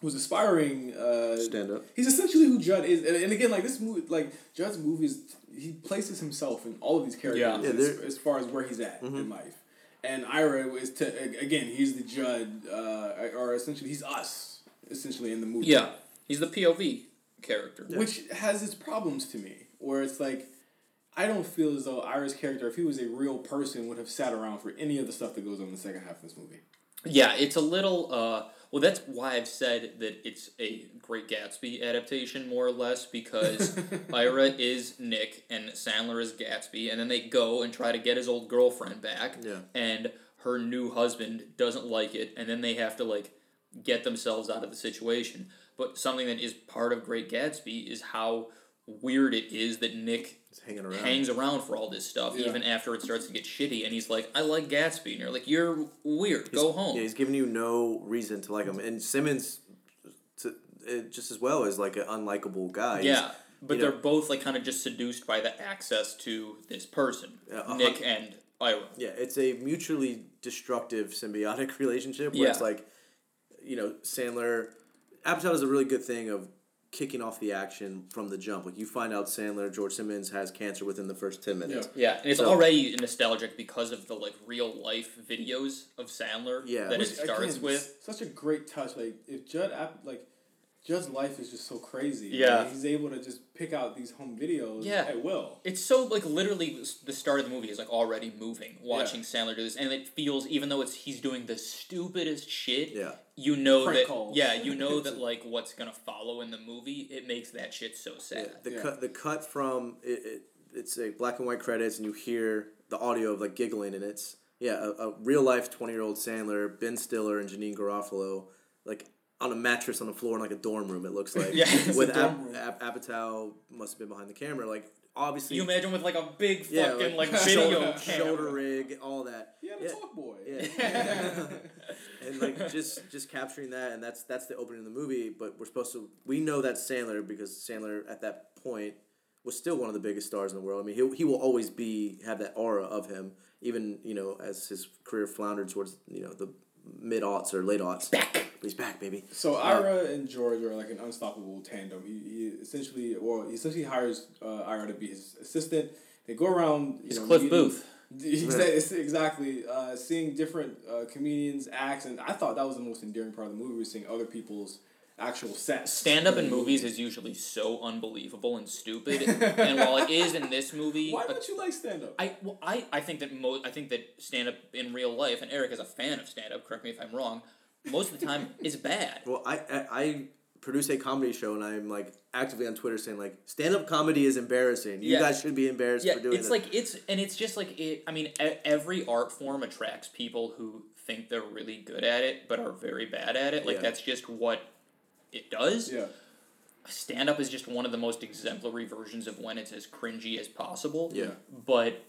who's aspiring. Uh, Stand up. He's essentially who Judd is, and, and again, like this movie, like Judd's movies, he places himself in all of these characters Yeah. Yeah, as, as far as where he's at in life. And Ira is to again, he's the Judd, uh, or essentially he's us, essentially in the movie. Yeah, he's the POV character. which has its problems to me, where it's like. I don't feel as though Ira's character, if he was a real person, would have sat around for any of the stuff that goes on in the second half of this movie. Yeah, it's a little. Uh, well, that's why I've said that it's a Great Gatsby adaptation, more or less, because Ira is Nick and Sandler is Gatsby, and then they go and try to get his old girlfriend back, Yeah. and her new husband doesn't like it, and then they have to like get themselves out of the situation. But something that is part of Great Gatsby is how weird it is that Nick hanging around. hangs around for all this stuff, Yeah. even after it starts to get shitty, and he's like, "I like Gatsby," and you're like, "You're weird. Go home." Yeah, he's giving you no reason to like him, and Simmons, to, uh, just as well as like an unlikable guy. He's- Yeah, but you they're know- both like kind of just seduced by the access to this person, uh-huh. Nick and Ira. Yeah, it's a mutually destructive symbiotic relationship where it's like, you know, Sandler, Apatow does a really good thing of kicking off the action from the jump. Like you find out Sandler, George Simmons has cancer within the first ten minutes. Yeah, and it's So- already nostalgic because of the like real life videos of Sandler Yeah. that Which, it starts Again, with. such a great touch. Like if Judd, App, like Judd's life is just so crazy. Yeah. Like, he's able to just pick out these home videos. Yeah. at will. It's so like literally the start of the movie is like already moving watching Sandler do this, and it feels even though it's he's doing the stupidest shit. Yeah. You know Prank that calls. yeah, you know that like what's gonna follow in the movie. It makes that shit so sad. The Yeah. cut the cut from it, it it's a black and white credits and you hear the audio of like giggling and it's yeah, a, a real life twenty year old Sandler, Ben Stiller and Janeane Garofalo, like on a mattress on the floor in like a dorm room, it looks like. Yeah. It's a With dorm Ap- room. Ap- Apatow must have been behind the camera, like obviously You imagine with like a big yeah, fucking like, like, video shoulder, camera. shoulder rig, all that. He had a Yeah. talk boy. Yeah. and like just just capturing that and that's that's the opening of the movie but we're supposed to we know that sandler because sandler at that point was still one of the biggest stars in the world i mean he, he will always be have that aura of him even you know as his career floundered towards you know the mid aughts or late aughts back he's back baby So Ira and George are like an unstoppable tandem. He, he essentially, or he essentially hires uh, Ira to be his assistant. They go around. You It's know, Cliff meeting- Booth. Exa- Exactly, uh, seeing different uh, comedians acts, and I thought that was the most endearing part of the movie was seeing other people's actual sets. Stand up in movies is usually so unbelievable and stupid, and while it is in this movie, Why uh, don't you like stand up? I, well, I, I think that mo- I think that stand up in real life, and Eric is a fan of stand up. Correct me if I'm wrong. Most of the time, is bad. well I, I i produce a comedy show and i'm like actively on twitter saying like stand-up comedy is embarrassing you Yeah. guys should be embarrassed Yeah, for doing it. it's it like it's and it's just like it. I mean, every art form attracts people who think they're really good at it but are very bad at it. Like Yeah. that's just what it does. yeah, Stand up is just one of the most exemplary versions of when it's as cringy as possible. Yeah. But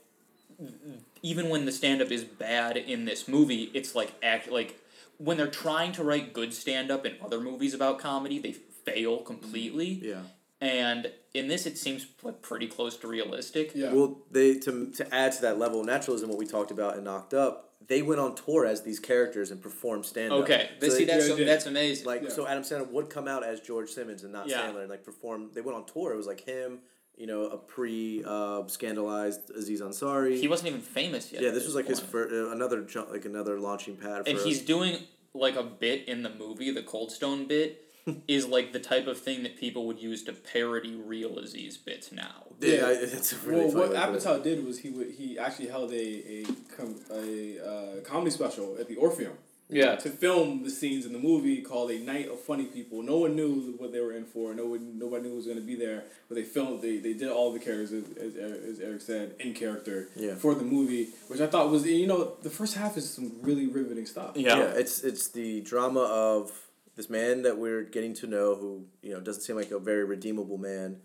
even when the stand up is bad in this movie, it's like act like when they're trying to write good stand up in other movies about comedy, they fail completely. Mm-hmm. yeah And in this, it seems like pretty close to realistic. yeah. Well, they to to add to that level of naturalism, what we talked about in Knocked Up, they went on tour as these characters and performed stand up. Okay, so see they- that's yeah, yeah. that's amazing. like Yeah. so Adam Sandler would come out as George Simmons and not Yeah. Sandler and like perform. They went on tour. It was like him, you know, a pre uh, scandalized Aziz Ansari. he wasn't even famous yet. yeah, this was like his first uh, another ju- like another launching pad. For and a- he's doing like a bit in the movie, the Cold Stone bit. is like the type of thing that people would use to parody real Aziz bits now. yeah, Yeah. It's a really well, funny what way to put it. Apatow did was he would he actually held a a com- a uh, comedy special at the Orpheum. Yeah. To film the scenes in the movie called A Night of Funny People. No one knew what they were in for. No one, nobody knew who was going to be there. But they filmed. They, they did all the characters as, as, as Eric said in character Yeah. for the movie, which I thought was you know the first half is some really riveting stuff. Yeah. Yeah, it's it's the drama of this man that we're getting to know who you know doesn't seem like a very redeemable man,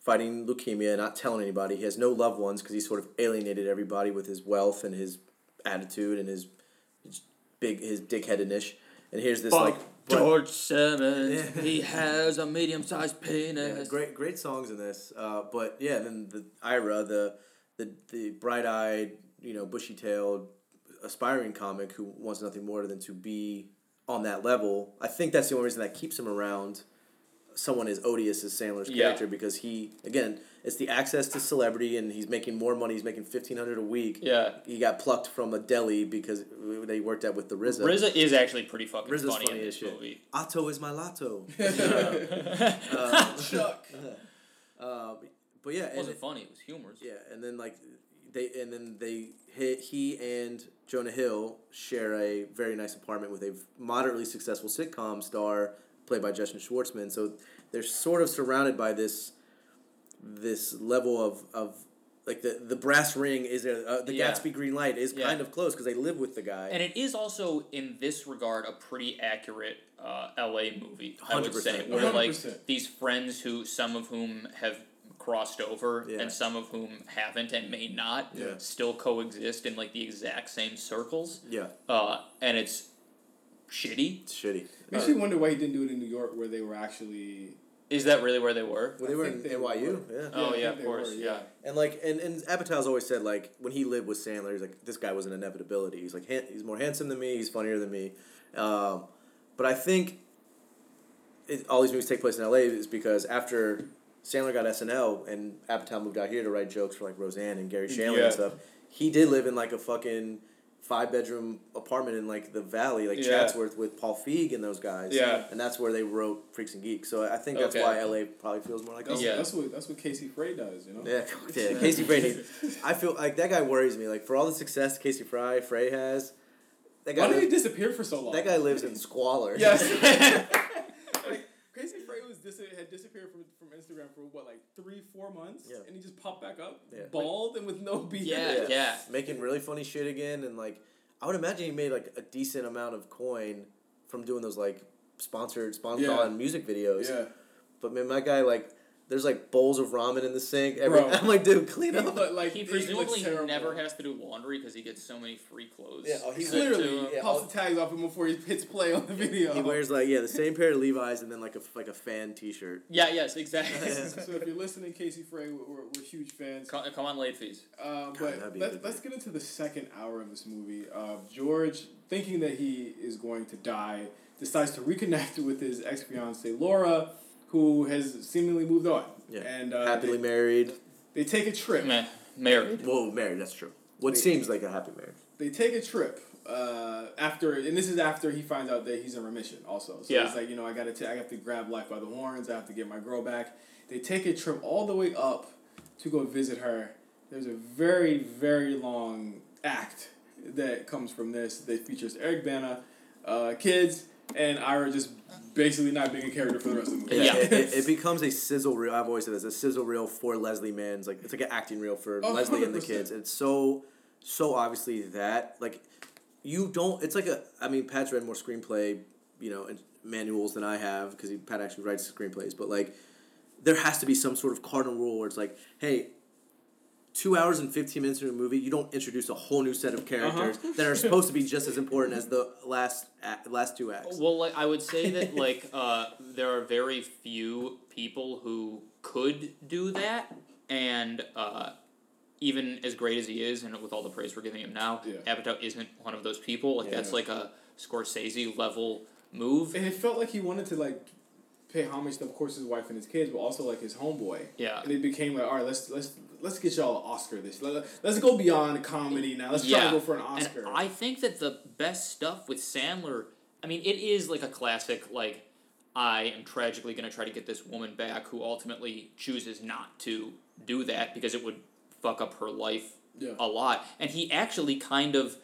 fighting leukemia, not telling anybody. He has no loved ones because he sort of alienated everybody with his wealth and his attitude and his, his big his dickheadedness. And here's this like but- George Simmons, Yeah. he has a medium-sized yeah, penis. great great songs in this. Uh, but yeah, then the Ira, the the the bright eyed, you know, bushy tailed, aspiring comic who wants nothing more than to be on that level. I think that's the only reason that keeps him around. Someone as odious as Sandler's Yeah. character because he again it's the access to celebrity and he's making more money. He's making fifteen hundred a week. Yeah. He got plucked from a deli because they worked out with the RZA. RZA is actually pretty fucking RZA's funny, funny in as this shit. movie. Otto is my lotto. Chuck. Uh, but yeah, It wasn't funny; it was humorous. Yeah, and then like they and then they hit he and Jonah Hill share a very nice apartment with a moderately successful sitcom star played by Justin Schwartzman. So they're sort of surrounded by this this level of of like the the brass ring is there uh, the Yeah. Gatsby green light is Yeah. kind of close because they live with the guy. And it is also, in this regard, a pretty accurate uh, LA movie, I would 100%. say. Where, like, 100%. these friends who, some of whom have crossed over Yeah. and some of whom haven't and may not, Yeah. still coexist in, like, the exact same circles. yeah, Uh, and it's shitty. it's shitty. Makes you wonder why he didn't do it in New York, where they were actually. Is that really where they were? Well, they I were in they NYU. were. Yeah. Oh, I yeah, of course, were, yeah. And like, and and Apatow's always said like when he lived with Sandler, he's like this guy was an inevitability. He's like han- he's more handsome than me. He's funnier than me. Um, but I think it, all these movies take place in L.A. is because after Sandler got SNL and Apatow moved out here to write jokes for like Roseanne and Garry Shandling Yeah. and stuff, he did live in like a fucking five bedroom apartment in like the valley, like Yeah. Chatsworth with Paul Feig and those guys. Yeah. and that's where they wrote Freaks and Geeks. So I think that's Okay. why L.A. probably feels more like That's. Yeah. that's what that's what Casey Frey does, you know. Yeah, yeah. Casey Frey. needs- I feel like that guy worries me. Like for all the success Casey Fry Frey has, that guy. Why did he disappear for so long? that guy lives in squalor. Yes. like, Casey Frey was dis- had disappeared from, from Instagram for what, like three, four months, Yeah. and he just popped back up, Yeah. bald and with no beard. Yeah, yeah. making really funny shit again, and like I would imagine he made like a decent amount of coin from doing those like sponsored, sponsored Yeah. on music videos. Yeah. But man, my guy like there's like bowls of ramen in the sink. Every, Bro. I'm like, dude, clean up. But like He presumably terrible. never has to do laundry because he gets so many free clothes. Yeah, oh, he sent to Literally, him. Yeah, pops all- the tags off him before he hits play on the video. He wears like yeah the same pair of Levi's and then like a like a fan T-shirt. Yeah, yes, exactly. so if you're listening, Casey Frey, we're, we're, we're huge fans. come, come on, late fees. Uh, that'd but be a let, good let's get into the second hour of this movie. Uh, George, thinking that he is going to die, decides to reconnect with his ex fiancee Laura, who has seemingly moved on. Yeah, And uh, happily they, married. they take a trip. Meh, married. Whoa, married. That's true. What Wait. seems like a happy marriage. They take a trip. Uh, after and this is after he finds out that he's in remission also. So Yeah. it's like, you know, I gotta ta- I have to grab life by the horns, I have to get my girl back. They take a trip all the way up to go visit her. There's a very, very long act that comes from this that features Eric Bana, uh, kids, and Ira just basically not being a character for the rest of the movie. Yeah. it, it, it becomes a sizzle reel. I've always said this: a sizzle reel for Leslie Mann's. Like it's like an acting reel for Oh, Leslie and the kids. It's so, so obviously that like, you don't. It's like a. I mean, Pat's read more screenplay, you know, and manuals than I have because Pat actually writes screenplays. But like, there has to be some sort of cardinal rule where it's like, hey. Two hours and fifteen minutes into a movie, you don't introduce a whole new set of characters that are supposed to be just as important as the last act, last two acts. Well, like I would say that like uh, there are very few people who could do that, and uh, even as great as he is, and with all the praise we're giving him now, Yeah. Apatow isn't one of those people. Like that's like a Scorsese level move. And it felt like he wanted to like pay homage to, of course, his wife and his kids, but also like his homeboy. Yeah. And it became like, all right, let's let's let's get y'all an Oscar. This Let, let's go beyond comedy now. Let's try to go for an Oscar. And I think that the best stuff with Sandler, I mean, it is like a classic, like, I am tragically going to try to get this woman back who ultimately chooses not to do that because it would fuck up her life Yeah. a lot. And he actually kind of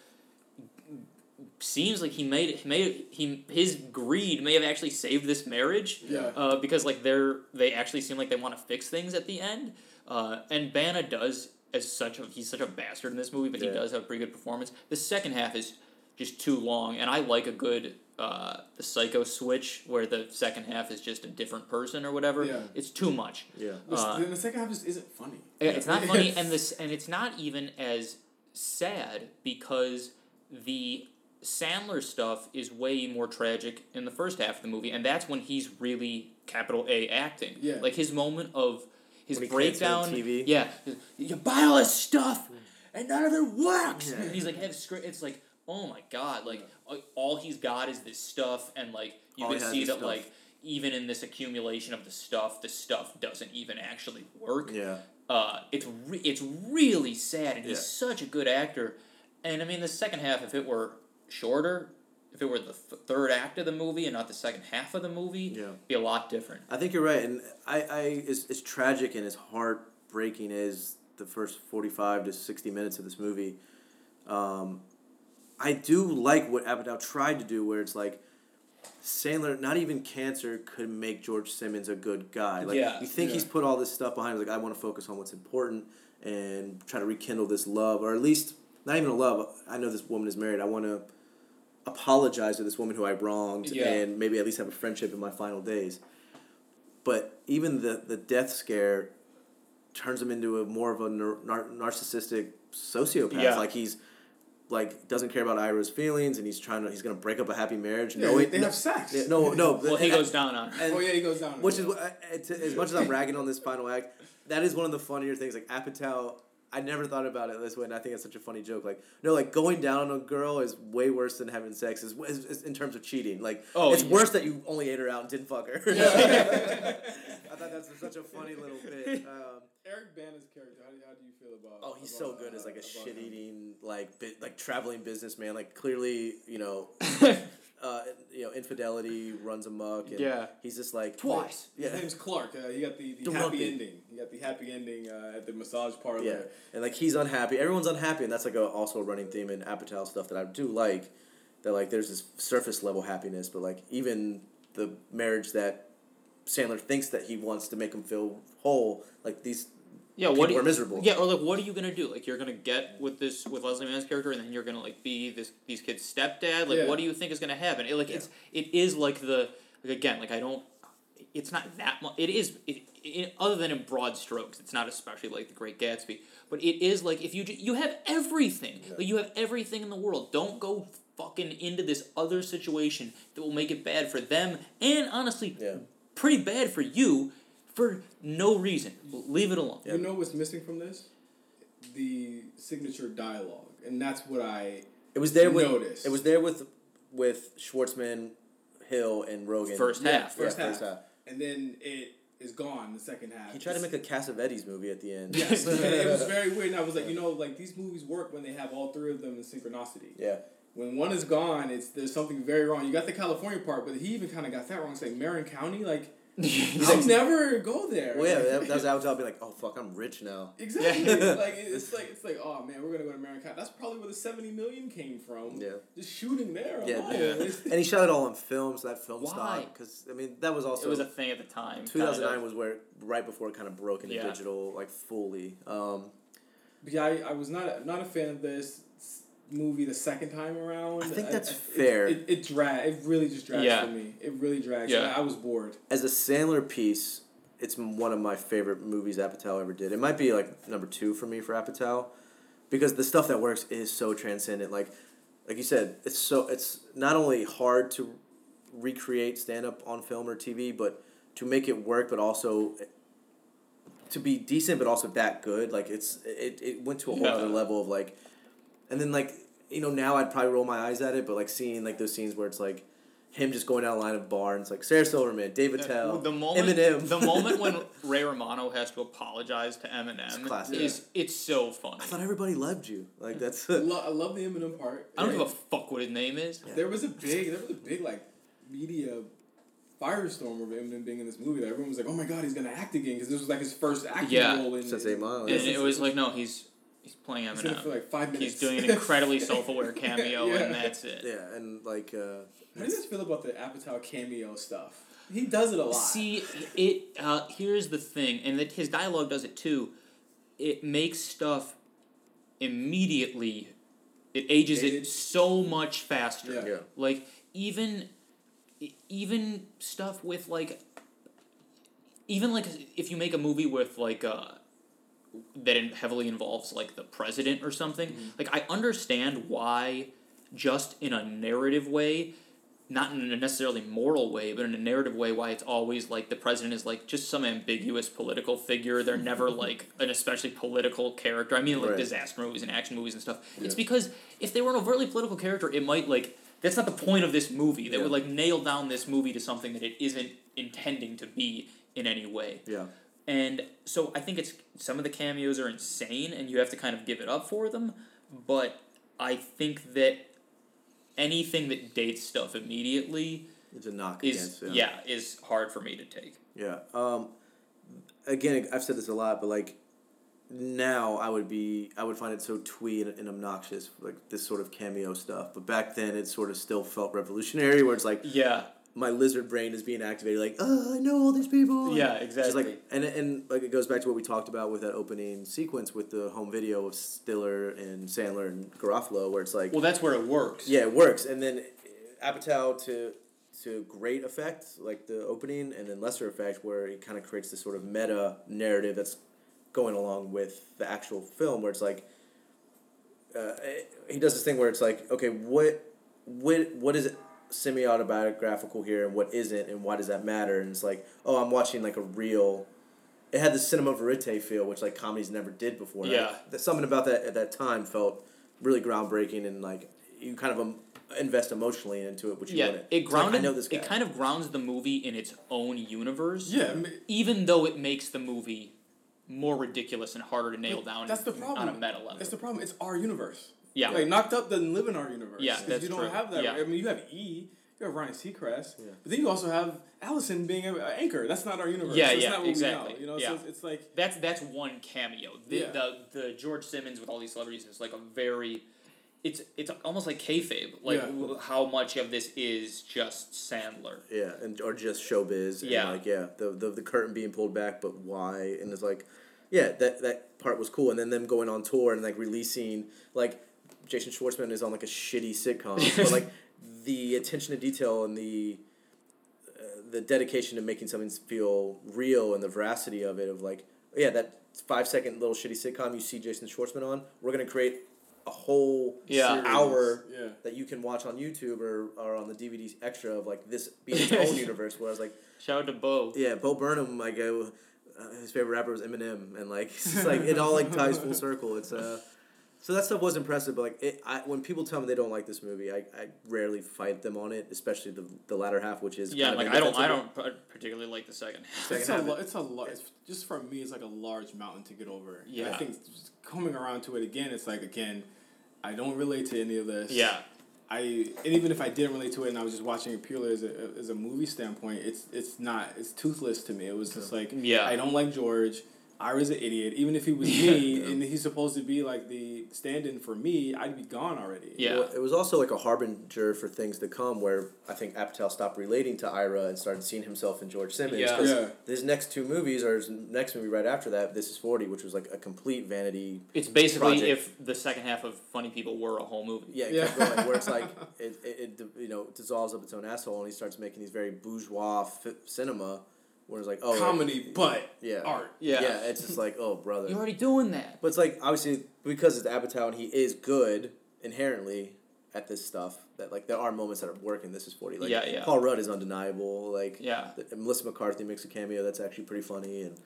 seems like he made it, he made it, he his greed may have actually saved this marriage Yeah. uh, because like they're they actually seem like they want to fix things at the end uh, and Bana does as such a he's such a bastard in this movie but Yeah. he does have a pretty good performance the second half is just too long and I like a good uh, the psycho switch where the second half is just a different person or whatever Yeah. it's too much Yeah. The- uh, the second half just isn't funny. yeah, it's not funny, and this, and it's not even as sad because the Sandler stuff is way more tragic in the first half of the movie, and that's when he's really capital A acting. Yeah. like his moment of his When he can't on breakdown. TV. Yeah, you buy all this stuff, and none of it works. Yeah. And he's like, have script. It's like, oh my god, like uh, all he's got is this stuff, and like you All can see that stuff. like even in this accumulation of the stuff, the stuff doesn't even actually work. Yeah. Uh, it's re- it's really sad, and he's such a good actor. And I mean, the second half, if it were shorter, if it were the th- third act of the movie and not the second half of the movie, Yeah. be a lot different. I think you're right, and I, I as, as tragic and as heartbreaking as the first forty five to sixty minutes of this movie, um, I do like what Apatow tried to do, where it's like Sandler, not even cancer could make George Simmons a good guy. Like Yeah. you think Yeah. he's put all this stuff behind, him, like I want to focus on what's important and try to rekindle this love, or at least not even a love. I know this woman is married. I want to apologize to this woman who I wronged Yeah. and maybe at least have a friendship in my final days. But even the, the death scare turns him into a more of a nar- nar- narcissistic sociopath. Yeah. Like he's like doesn't care about Ira's feelings and he's trying to he's gonna break up a happy marriage. Yeah, knowing- they have sex. Yeah, no, no. Well, he goes down on her. and- oh yeah, he goes down. which is what I- it's, as much as I'm ragging on this final act, that is one of the funnier things. Like Apatow, I never thought about it this way, and I think it's such a funny joke. Like no, like going down on a girl is way worse than having sex. Is, is, is in terms of cheating. Like Oh, it's yeah. worse that you only ate her out and didn't fuck her. I thought that's such a funny little bit. Um, Eric Bana's character. How do, how do you feel about? Oh, he's about, so good as like a uh, shit eating like bit like traveling businessman. Like clearly, you know, uh, you know, infidelity runs amok. And Yeah. he's just like Twice. Yeah, His name's Clark. Uh, he got the, the The happy rugby. ending. He got the happy ending uh, at the massage parlor. yeah, and like he's unhappy. Everyone's unhappy, and that's like a, also a running theme in Apatow stuff that I do like. That like there's this surface level happiness, but like even the marriage that Sandler thinks that he wants to make him feel whole, like these Yeah, people what do you, are miserable. Yeah, or like, what are you gonna do? Like, you're gonna get with this with Leslie Mann's character, and then you're gonna like be this these kids' stepdad. Like, Yeah. what do you think is gonna happen? It, like, it's it is like the like again, like I don't. it's not that much. It is it, it, other than in broad strokes. It's not especially like The Great Gatsby, but it is like if you ju- you have everything, like you have everything in the world. Don't go fucking into this other situation that will make it bad for them and honestly, Yeah. pretty bad for you for no reason. Leave it alone. You know what's missing from this? The signature dialogue, and that's what I. It was there with Noticed. it was there with with Schwartzman, Hill, and Rogen. First half. First, Yeah, half. first half. and then it is gone the second half. He tried to make a Cassavetes movie at the end. Yes, it was very weird. And I was like, you know, like these movies work when they have all three of them in synchronicity. yeah. When one is gone, it's there's something very wrong. You got the California part, but he even kind of got that wrong. Saying Marin County, like I'll never go there. Well, yeah, Like, that, that was Apatow being like, oh fuck, I'm rich now. Exactly. like it's like it's like oh man, we're gonna go to Marin County. That's probably where the seventy million came from. Yeah. Just shooting there. Yeah, alone. yeah. And he shot it all on film, so that film Why? stopped because I mean that was also It was a thing at the time. two thousand nine was where right before it kind of broke into Yeah. digital like fully. Um, But yeah, I, I was not not a fan of this s- movie the second time around. I think that's I- fair. It, it, it drag. It really just drags Yeah. for me. It really drags. Yeah. I, I was bored. as a Sandler piece, it's one of my favorite movies Apatow ever did. It might be like number two for me for Apatow, because the stuff that works is so transcendent. Like, like you said, it's so it's not only hard to recreate stand up on film or TV, but to make it work, but also to be decent, but also that good. Like it's it, it went to a whole Yeah. other level of like, and then like you know now I'd probably roll my eyes at it, but like seeing like those scenes where it's like. Him just going down a line of bar and it's like Sarah Silverman, Dave Attell, the moment Eminem. the moment when Ray Romano has to apologize to Eminem classic. is it's so funny. I thought everybody loved you. Like that's I, lo- I love the Eminem part. I don't give a fuck what his name is. There was a big, there was a big like media firestorm of Eminem being in this movie. That everyone was like, "Oh my god, he's gonna act again!" Because this was like his first acting Yeah. role in Since Eight Mile, And yeah. it was like, no, he's he's playing He's in it for like five minutes. He's doing an incredibly self-aware cameo, Yeah. and that's it. yeah, and like uh, How do you guys feel about the Apatow cameo stuff? He does it a lot. See, it. Uh, here's the thing, and that his dialogue does it too. It makes stuff immediately. It ages it so much faster. Yeah. Yeah. Like even, even stuff with like. Even like if you make a movie with like uh, that in- heavily involves like the president or something, Mm-hmm. like I understand why, just in a narrative way, not in a necessarily moral way, but in a narrative way, why it's always like the president is like just some ambiguous political figure. They're never like an especially political character. I mean, like Right. disaster movies and action movies and stuff. It's because if they were an overtly political character, it might like that's not the point of this movie. They Yeah. would like nail down this movie to something that it isn't intending to be in any way. yeah, And so I think it's some of the cameos are insane and you have to kind of give it up for them, but I think that anything that dates stuff immediately it's a knock is against. yeah. is hard for me to take. yeah. Um, again, I've said this a lot, but like now I would be I would find it so twee and, and obnoxious like this sort of cameo stuff. But back then, it sort of still felt revolutionary, where it's like Yeah. My lizard brain is being activated. Like, oh, I know all these people. Yeah, exactly. Like and and like it goes back to what we talked about with that opening sequence with the home video of Stiller and Sandler and Garofalo, where it's like well, that's where it works. Yeah, it works, and then Apatow to to great effect, like the opening, and then lesser effect, where it kind of creates this sort of meta narrative that's going along with the actual film, where it's like uh, he does this thing where it's like, okay, what what what is semi autobiographical here, and what isn't, and why does that matter? And it's like, oh, I'm watching like a real. It had the cinema verite feel, which like comedies never did before. Yeah. Like, something about that at that time felt really groundbreaking, and like you kind of um, invest emotionally into it, which you Yeah, wouldn't. it It's like, grounded. I know this guy. It kind of grounds the movie in its own universe. Yeah, I mean- even though it makes the movie more ridiculous and harder to nail down. That's the problem. on a meta level. That's the problem. It's our universe. Yeah. Like Knocked Up doesn't live in our universe. Yeah, 'Cause that's you don't true. have that. Yeah. I mean, you have E. You have Ryan Seacrest. But then you also have Allison being an anchor. That's not our universe. Yeah, That's yeah, not what exactly. We know, you know, Yeah. so it's, it's like That's that's one cameo. The, Yeah. the the George Simmons with all these celebrities is like a very, it's it's almost like kayfabe. Like Yeah. how much of this is just Sandler. Yeah, and or just showbiz. And Yeah. like yeah, the, the the curtain being pulled back, but why? And it's like, yeah, that that part was cool. And then them going on tour and like releasing like Jason Schwartzman is on like a shitty sitcom, but like the attention to detail and the uh, the dedication to making something feel real and the veracity of it of like yeah that five second little shitty sitcom you see Jason Schwartzman on we're gonna create a whole Yeah. hour Yeah. that you can watch on YouTube or, or on the DVD extra of like this being its own universe Where I was like Shout out to Bo. yeah Bo Burnham like uh, uh, his favorite rapper was Eminem and like it's like it all like ties full circle it's uh so that stuff was impressive, but like it, I, when people tell me they don't like this movie, I, I rarely fight them on it, especially the the latter half, which is Yeah, kind of like I don't, I don't particularly like the second half. Second It's a, half, lo- it's a lot. It's just for me, it's like a large mountain to get over. And Yeah. I think coming around to it again, it's like again, I don't relate to any of this. Yeah, I and even if I didn't relate to it and I was just watching it purely as a as a movie standpoint, it's it's not it's toothless to me. It was just like Yeah. I don't like George. Ira's an idiot. Even if he was me and he's supposed to be like the stand-in for me, I'd be gone already. yeah. Well, it was also like a harbinger for things to come, where I think Apatow stopped relating to Ira and started seeing himself in George Simmons. Yeah. 'cause Yeah. His next two movies, or his next movie right after that, This Is Forty, which was like a complete vanity. It's basically Project. if the second half of Funny People were a whole movie. Yeah, it Yeah. going. Where it's like it, it, it, you know dissolves up its own asshole, and he starts making these very bourgeois f- cinema, where it's like oh Comedy, but yeah, art. Yeah. yeah. It's just like oh brother. You're already doing that. But it's like obviously because it's Apatow and he is good inherently at this stuff. That like there are moments that are working. This is forty. Like Yeah, yeah. Paul Rudd is undeniable. Like Yeah. the- Melissa McCarthy makes a cameo that's actually pretty funny and.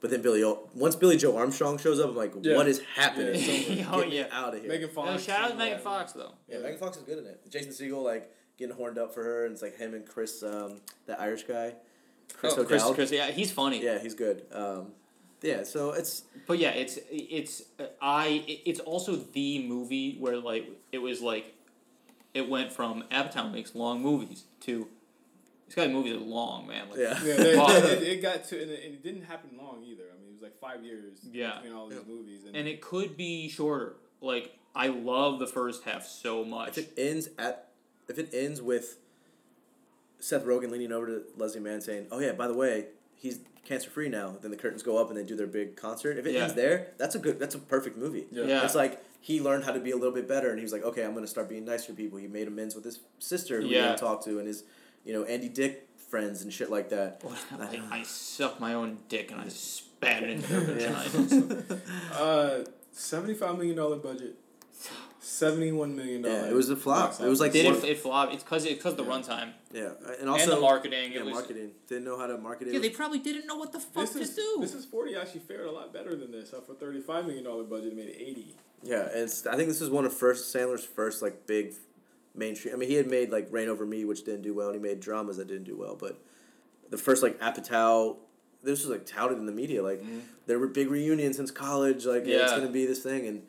But then Billy, O- once Billie Joe Armstrong shows up, I'm like, Yeah. what is happening? Yeah, it's over. Oh, Get yeah. out of here. Megan Fox. No, shout out to Megan. Fox though. Yeah, Megan Fox is good in it. Jason Segel like getting horned up for her, and it's like him and Chris, um, that Irish guy, Chris oh, Chris, O'Dowd. Chris, yeah, he's funny. Yeah, he's good. Um, yeah, so it's But yeah, it's it's uh, I it's also the movie where like it was like it went from Apatow makes long movies to this guy's movies are long, man. Like, yeah. Yeah, they, But- it, it got to and it, and it didn't happen long either. I mean, it was like five years Yeah. between all these movies. And, and it could be shorter. Like I love the first half so much. If it ends at, if it ends with Seth Rogen leaning over to Leslie Mann saying, "Oh yeah, by the way, he's cancer free now," then the curtains go up and they do their big concert. If it Yeah. ends there, that's a good. That's a perfect movie. Yeah. Yeah. It's like he learned how to be a little bit better, and he was like, "Okay, I'm gonna start being nicer to people." He made amends with his sister, who he Yeah. didn't talk to, and his, you know, Andy Dick friends and shit like that. I, I sucked my own dick and I spat it into their vaginas. uh, seventy-five million dollar budget, seventy-one million dollars. Yeah, it was a flop. It was like Did it, it flop? It's because it's because the Yeah. runtime Yeah, and also and the marketing. Yeah, it was, marketing didn't know how to market it. Yeah, they probably didn't know what the fuck This to is do. this is forty actually fared a lot better than this. Uh, for thirty-five million dollar budget, it made eighty. Yeah, and it's, I think this is one of first Sandler's first like big mainstream. I mean, he had made like Reign Over Me, which didn't do well, and he made dramas that didn't do well. But the first like Apatow, this was like touted in the media. Like there were big reunions since college. Like yeah. it's gonna be this thing, and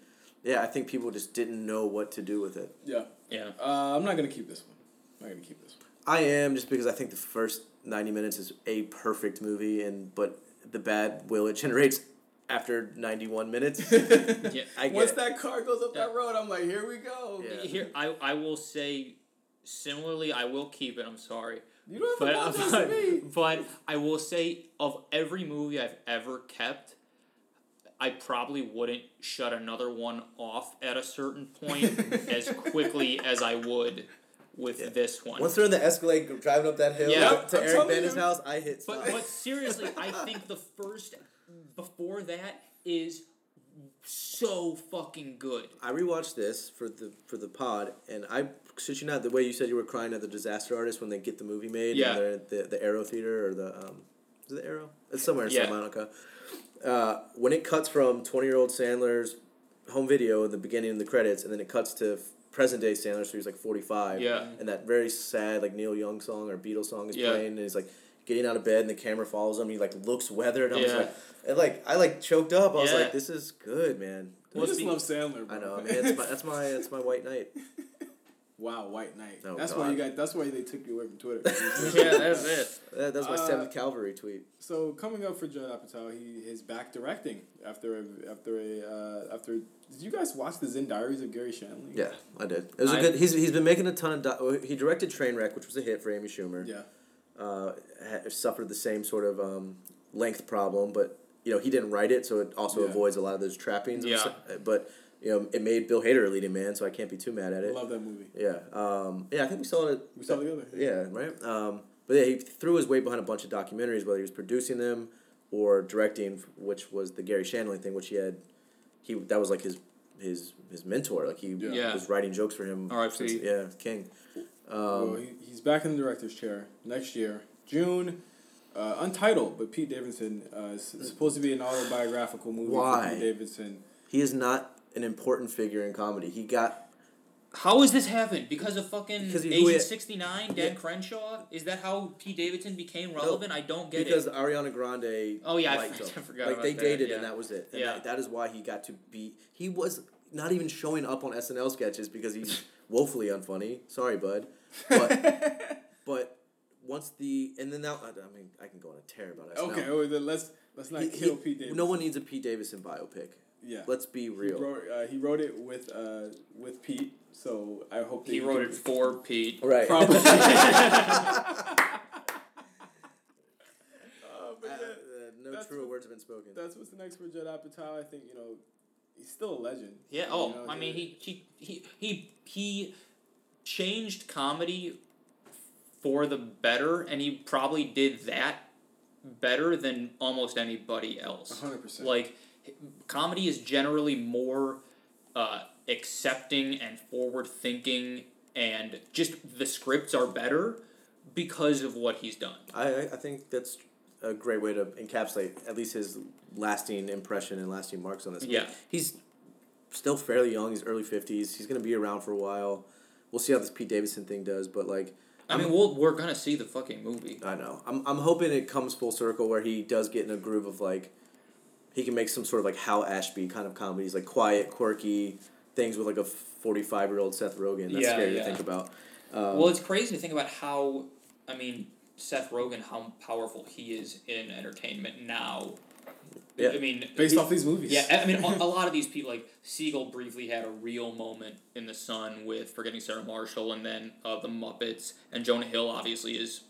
yeah, I think people just didn't know what to do with it. Yeah. yeah. Uh, I'm not gonna keep this one. I'm not gonna keep this one. I am just because I think the first ninety minutes is a perfect movie, and but the bad will it generates after ninety one minutes. Yeah. I get Once it. that car goes up that road, I'm like, here we go. Yeah. Here, I, I will say, similarly, I will keep it. I'm sorry. You don't But, have to apologize to me. but, but I will say, of every movie I've ever kept, I probably wouldn't shut another one off at a certain point as quickly as I would with this one. Once they're in the Escalade driving up that hill Yeah. to I'm Eric telling Bana's house, I hit stop. But but seriously, I think the first before that is so fucking good. I rewatched this for the for the pod, and I shit you not the way you said you were crying at the Disaster Artist when they get the movie made. Yeah. And they're at the the Aero Theater or the um, is it the Aero? It's somewhere in Yeah. Santa Monica. Uh, when it cuts from twenty year old Sandler's home video in the beginning of the credits, and then it cuts to present day Sandler, so he's like forty five. Yeah. And that very sad like Neil Young song or Beatles song is Yeah. playing, and he's like. Getting out of bed and the camera follows him. He like looks weathered. I was Yeah. like, and like I like choked up. I was like, this is good, man. I Well, just see- love Sandler. Bro. I know. I mean, that's my that's my that's my white knight. Wow, White Knight. Oh, that's God. why you got. That's why they took you away from Twitter. yeah, that's it. That, that's my Uh, seventh Calvary tweet. So coming up for Judd Apatow, he is back directing after a, after a uh, after. Did you guys watch the Zen Diaries of Garry Shandling? Yeah, I did. It was a I- good. He's he's been making a ton of. Di- he directed Trainwreck, which was a hit for Amy Schumer. Yeah. Uh, suffered the same sort of um, length problem, but you know he didn't write it, so it also Yeah. avoids a lot of those trappings. Yeah. s- But you know it made Bill Hader a leading man, so I can't be too mad at it. love that movie. Yeah. Um, yeah, I think we saw it. We saw it together. Yeah. Right. Um, but yeah, he threw his weight behind a bunch of documentaries, whether he was producing them or directing, which was the Garry Shandling thing, which he had. He that was like his his his mentor. Like he Yeah. was writing jokes for him. R.I.P.. since- Yeah, King. well, he, he's back in the director's chair next year, June. Uh, untitled, but Pete Davidson uh, is supposed to be an autobiographical movie Why? for Pete Davidson. He is not an important figure in comedy. He got How has this happened? Because of fucking Because Agent sixty nine, Dan Crenshaw? Is that how Pete Davidson became relevant? I don't get because it. Because Ariana Grande. Oh, yeah, I liked for- him. I forgot Like they that, dated yeah. and that was it. And Yeah. that, that is why he got to be. He was not even showing up on SNL sketches because he's woefully unfunny. Sorry, bud. But but once the and then now I I mean I can go on a tear about it. Okay, well, then let's let's not He- kill he- Pete Davidson. No one needs a Pete Davidson biopic. Yeah. Let's be He real. wrote, uh, he wrote it with uh, with Pete, so I hope that He you wrote it for Pete. Right. Probably. Uh, uh, no That's truer what- words have been spoken. That's what's the next for Judd Apatow. I think you know he's still a legend. Yeah. You Oh, know, I mean, he he he he he changed comedy for the better, and he probably did that better than almost anybody else. 100%. Like, comedy is generally more uh, accepting and forward thinking, and just the scripts are better because of what he's done. I I think that's a great way to encapsulate at least his lasting impression and lasting marks on this. Yeah. he's still fairly young. He's early fifties. He's gonna be around for a while. We'll see how this Pete Davidson thing does, but like. I mean, we'll, we're gonna see the fucking movie. I know. I'm, I'm hoping it comes full circle where he does get in a groove of like, he can make some sort of like Hal Ashby kind of comedies, like quiet, quirky things with like a 45 year old Seth Rogen. That's Yeah, scary yeah. to think about. Um, Well, it's crazy to think about how, I mean, Seth Rogen, how powerful he is in entertainment now. Yeah. I mean, based he- off these movies. Yeah, I mean, a, a lot of these people, like Segel, briefly had a real moment in the sun with Forgetting Sarah Marshall, and then uh, the Muppets, and Jonah Hill obviously is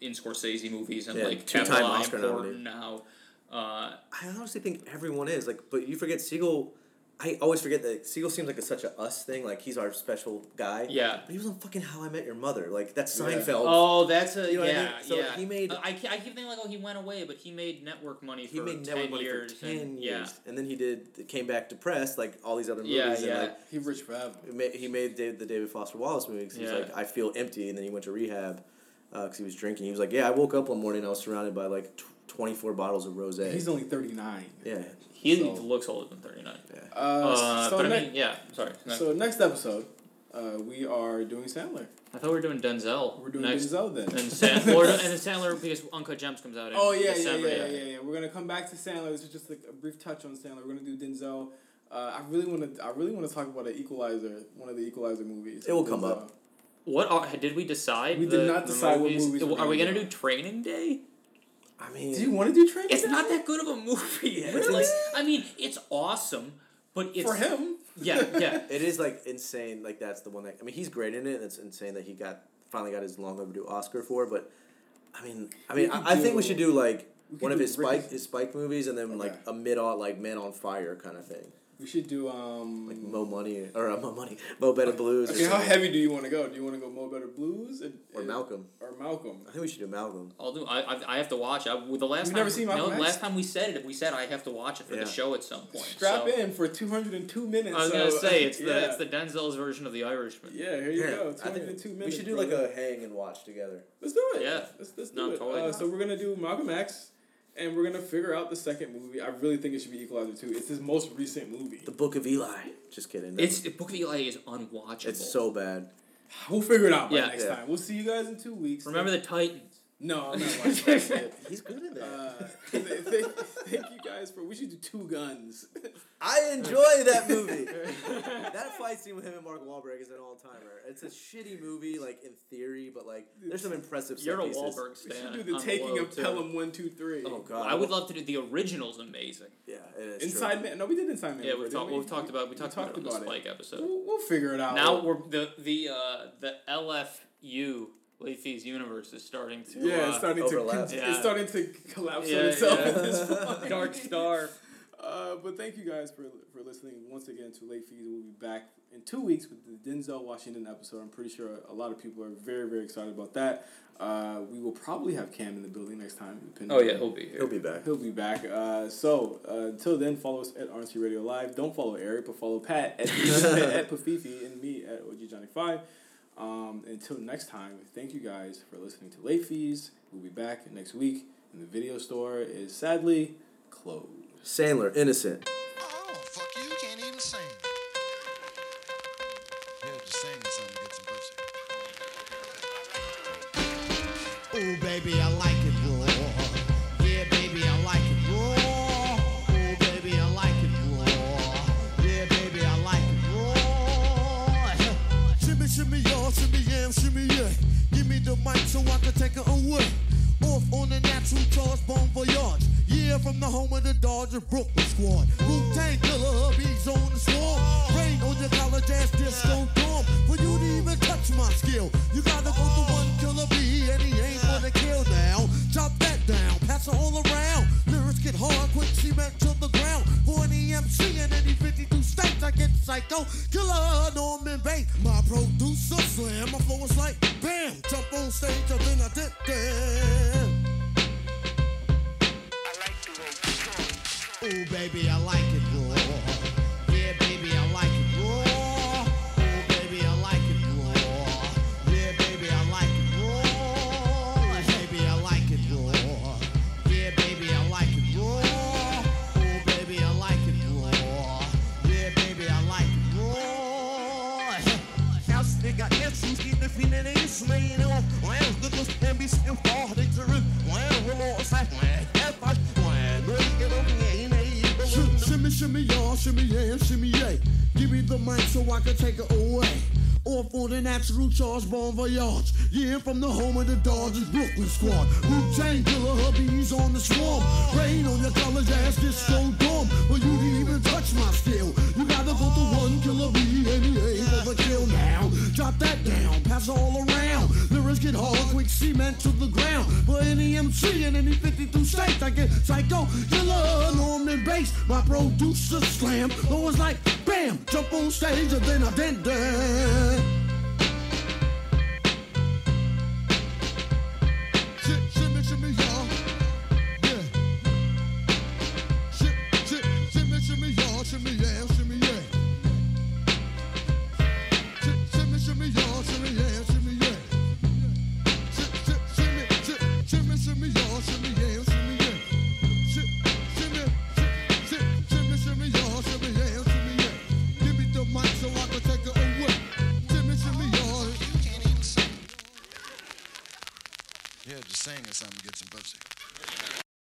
in Scorsese movies and Yeah, like two-time Capital I Oscar important now. Uh, I honestly think everyone is like, but you forget Segel. I always forget that Segel seems like a, such a us thing. Like he's our special guy. Yeah. But he was on fucking How I Met Your Mother. Like that's Yeah. Seinfeld. oh, that's a You know what I yeah, mean? So yeah. he made- Uh, I, I keep thinking like, oh, he went away, but he made network money for he made ten network money years. for ten and, years, Yeah, and then he did came back depressed, like all these other movies. Yeah, and yeah. like he rich forever. He made, he made the, the David Foster Wallace movie 'cause he's Yeah. like, I feel empty, and then he went to rehab because he was drinking. He was like, Yeah, I woke up one morning, I was surrounded by like tw- 24 bottles of rose. He's only thirty nine. yeah. he So- looks older than thirty nine. Uh, Uh, so, but I mean, yeah. Sorry. No. so next episode, uh, we are doing Sandler. I thought we were doing Denzel. We're doing next. Denzel then. And San- or, and then Sandler because Uncut Gems comes out in Oh yeah, December. yeah, yeah, yeah, yeah. We're gonna come back to Sandler. This is just like a brief touch on Sandler. We're gonna do Denzel. Uh, I really want to. I really want to talk about an Equalizer, one of the Equalizer movies. It will with come up. What are, did we decide? We the, did not the decide what movies we're we gonna gonna do. do Training Day? I mean, Do you want to do Training It's not that good of a movie. Yeah, It's it's- like, I mean, it's awesome, but it's for him. Yeah, yeah. it is like insane. Like that's the one that I mean, he's great in it. and It's insane that he got finally got his long overdue Oscar for. But I mean, I mean, I, I think we should do like one of his Ricky- Spike his Spike movies, and then like a mid on like Man on Fire kind of thing, We should do um. like Mo Money or uh, Mo Money, Mo Better Blues, or, okay, how heavy do you want to go? Do you want to go Mo Better Blues or, or Malcolm. or Malcolm? I think we should do Malcolm. I'll do. I, I, I have to watch. I, the last You've time. never seen no, Malcolm X? last time we said it, we said I have to watch it for Yeah. the show at some point. Strap so- in for two hundred and two minutes. I was so, gonna say it's the it's the Denzel's version of The Irishman. Yeah, here you Yeah, go. Two I think and two we should do brother. like a hang and watch together. Let's do it. Yeah. Let's, let's do No, it. totally. Uh, so we're gonna do Malcolm X, and we're gonna figure out the second movie. I really think it should be Equalizer two. It's his most recent movie. The Book of Eli. Just kidding. It's the Book of Eli is unwatchable. it's so bad. We'll figure it out by Yeah. next Yeah. time. We'll see you guys in two weeks. Remember the Titans. No, I'm not watching that. He's good at that. Uh, th- th- thank you guys for. We should do two guns. I enjoy that movie. that fight scene with him and Mark Wahlberg is an all timer. It's a shitty movie, like in theory, but like there's some impressive. You're a set pieces. Wahlberg we should do the on taking low, of too. Pelham one two three. Oh god, I would love to do the original's amazing. Yeah, it is. Inside true. Man. No, we did Inside Man. Yeah, we've talked. we? We've talked about we talked, about, it on the about Spike episode. We'll, we'll figure it out. Now we're the the uh, the LFU Late Fees universe is starting to yeah, uh, it's starting to overlap. con- Yeah. it's starting to collapse Yeah, on itself yeah. at this point. Dark Star. Uh, but thank you guys for for listening once again to Late Fees. We'll be back in two weeks with the Denzel Washington episode. I'm pretty sure a lot of people are very, very excited about that. Uh, we will probably have Cam in the building next time. depending Oh yeah, on- he'll be here. He'll be back. He'll be back. Uh, so uh, until then, follow us at RNC Radio Live. Don't follow Eric, but follow Pat at, at Pafifi and me at OG Johnny Five. Um, until next time, thank you guys for listening to Late Fees. We'll be back next week, and the video store is sadly closed. Sandler, innocent. Home of the Dodger Brooklyn squad. Wu Tang killer, hubby's on the swarm. Rain on your college ass disco dorm. For you to even touch my skill, you gotta go to one killer B, and he ain't gonna kill now. Chop that down, pass it all around. Lyrics get hard, quick cement to the ground. For an EMC in any 52 states, I get psycho. Killer Norman Bates, my producer slam. My flow is like bam, jump on stage, and then I did that. Baby, I like it shimmy, y'all, shimmy, yeah. Give me the mic so I can take it away. Off on the natural charge, bon voyage. Yeah, from the home of the Dodgers Brooklyn squad. Wu Tang killer hubbies on the swarm. Rain on your college ass, disco dorm. But you didn't even touch my skill. You gotta go to one killer B, and he ain't kill now. Drop that down, pass all around. Lyrics get hard, quick cement to the ground. For any MC in any 52 states, I get psycho, killer, Norman Bates. My producer slam, was like bam, jump on stage and then I did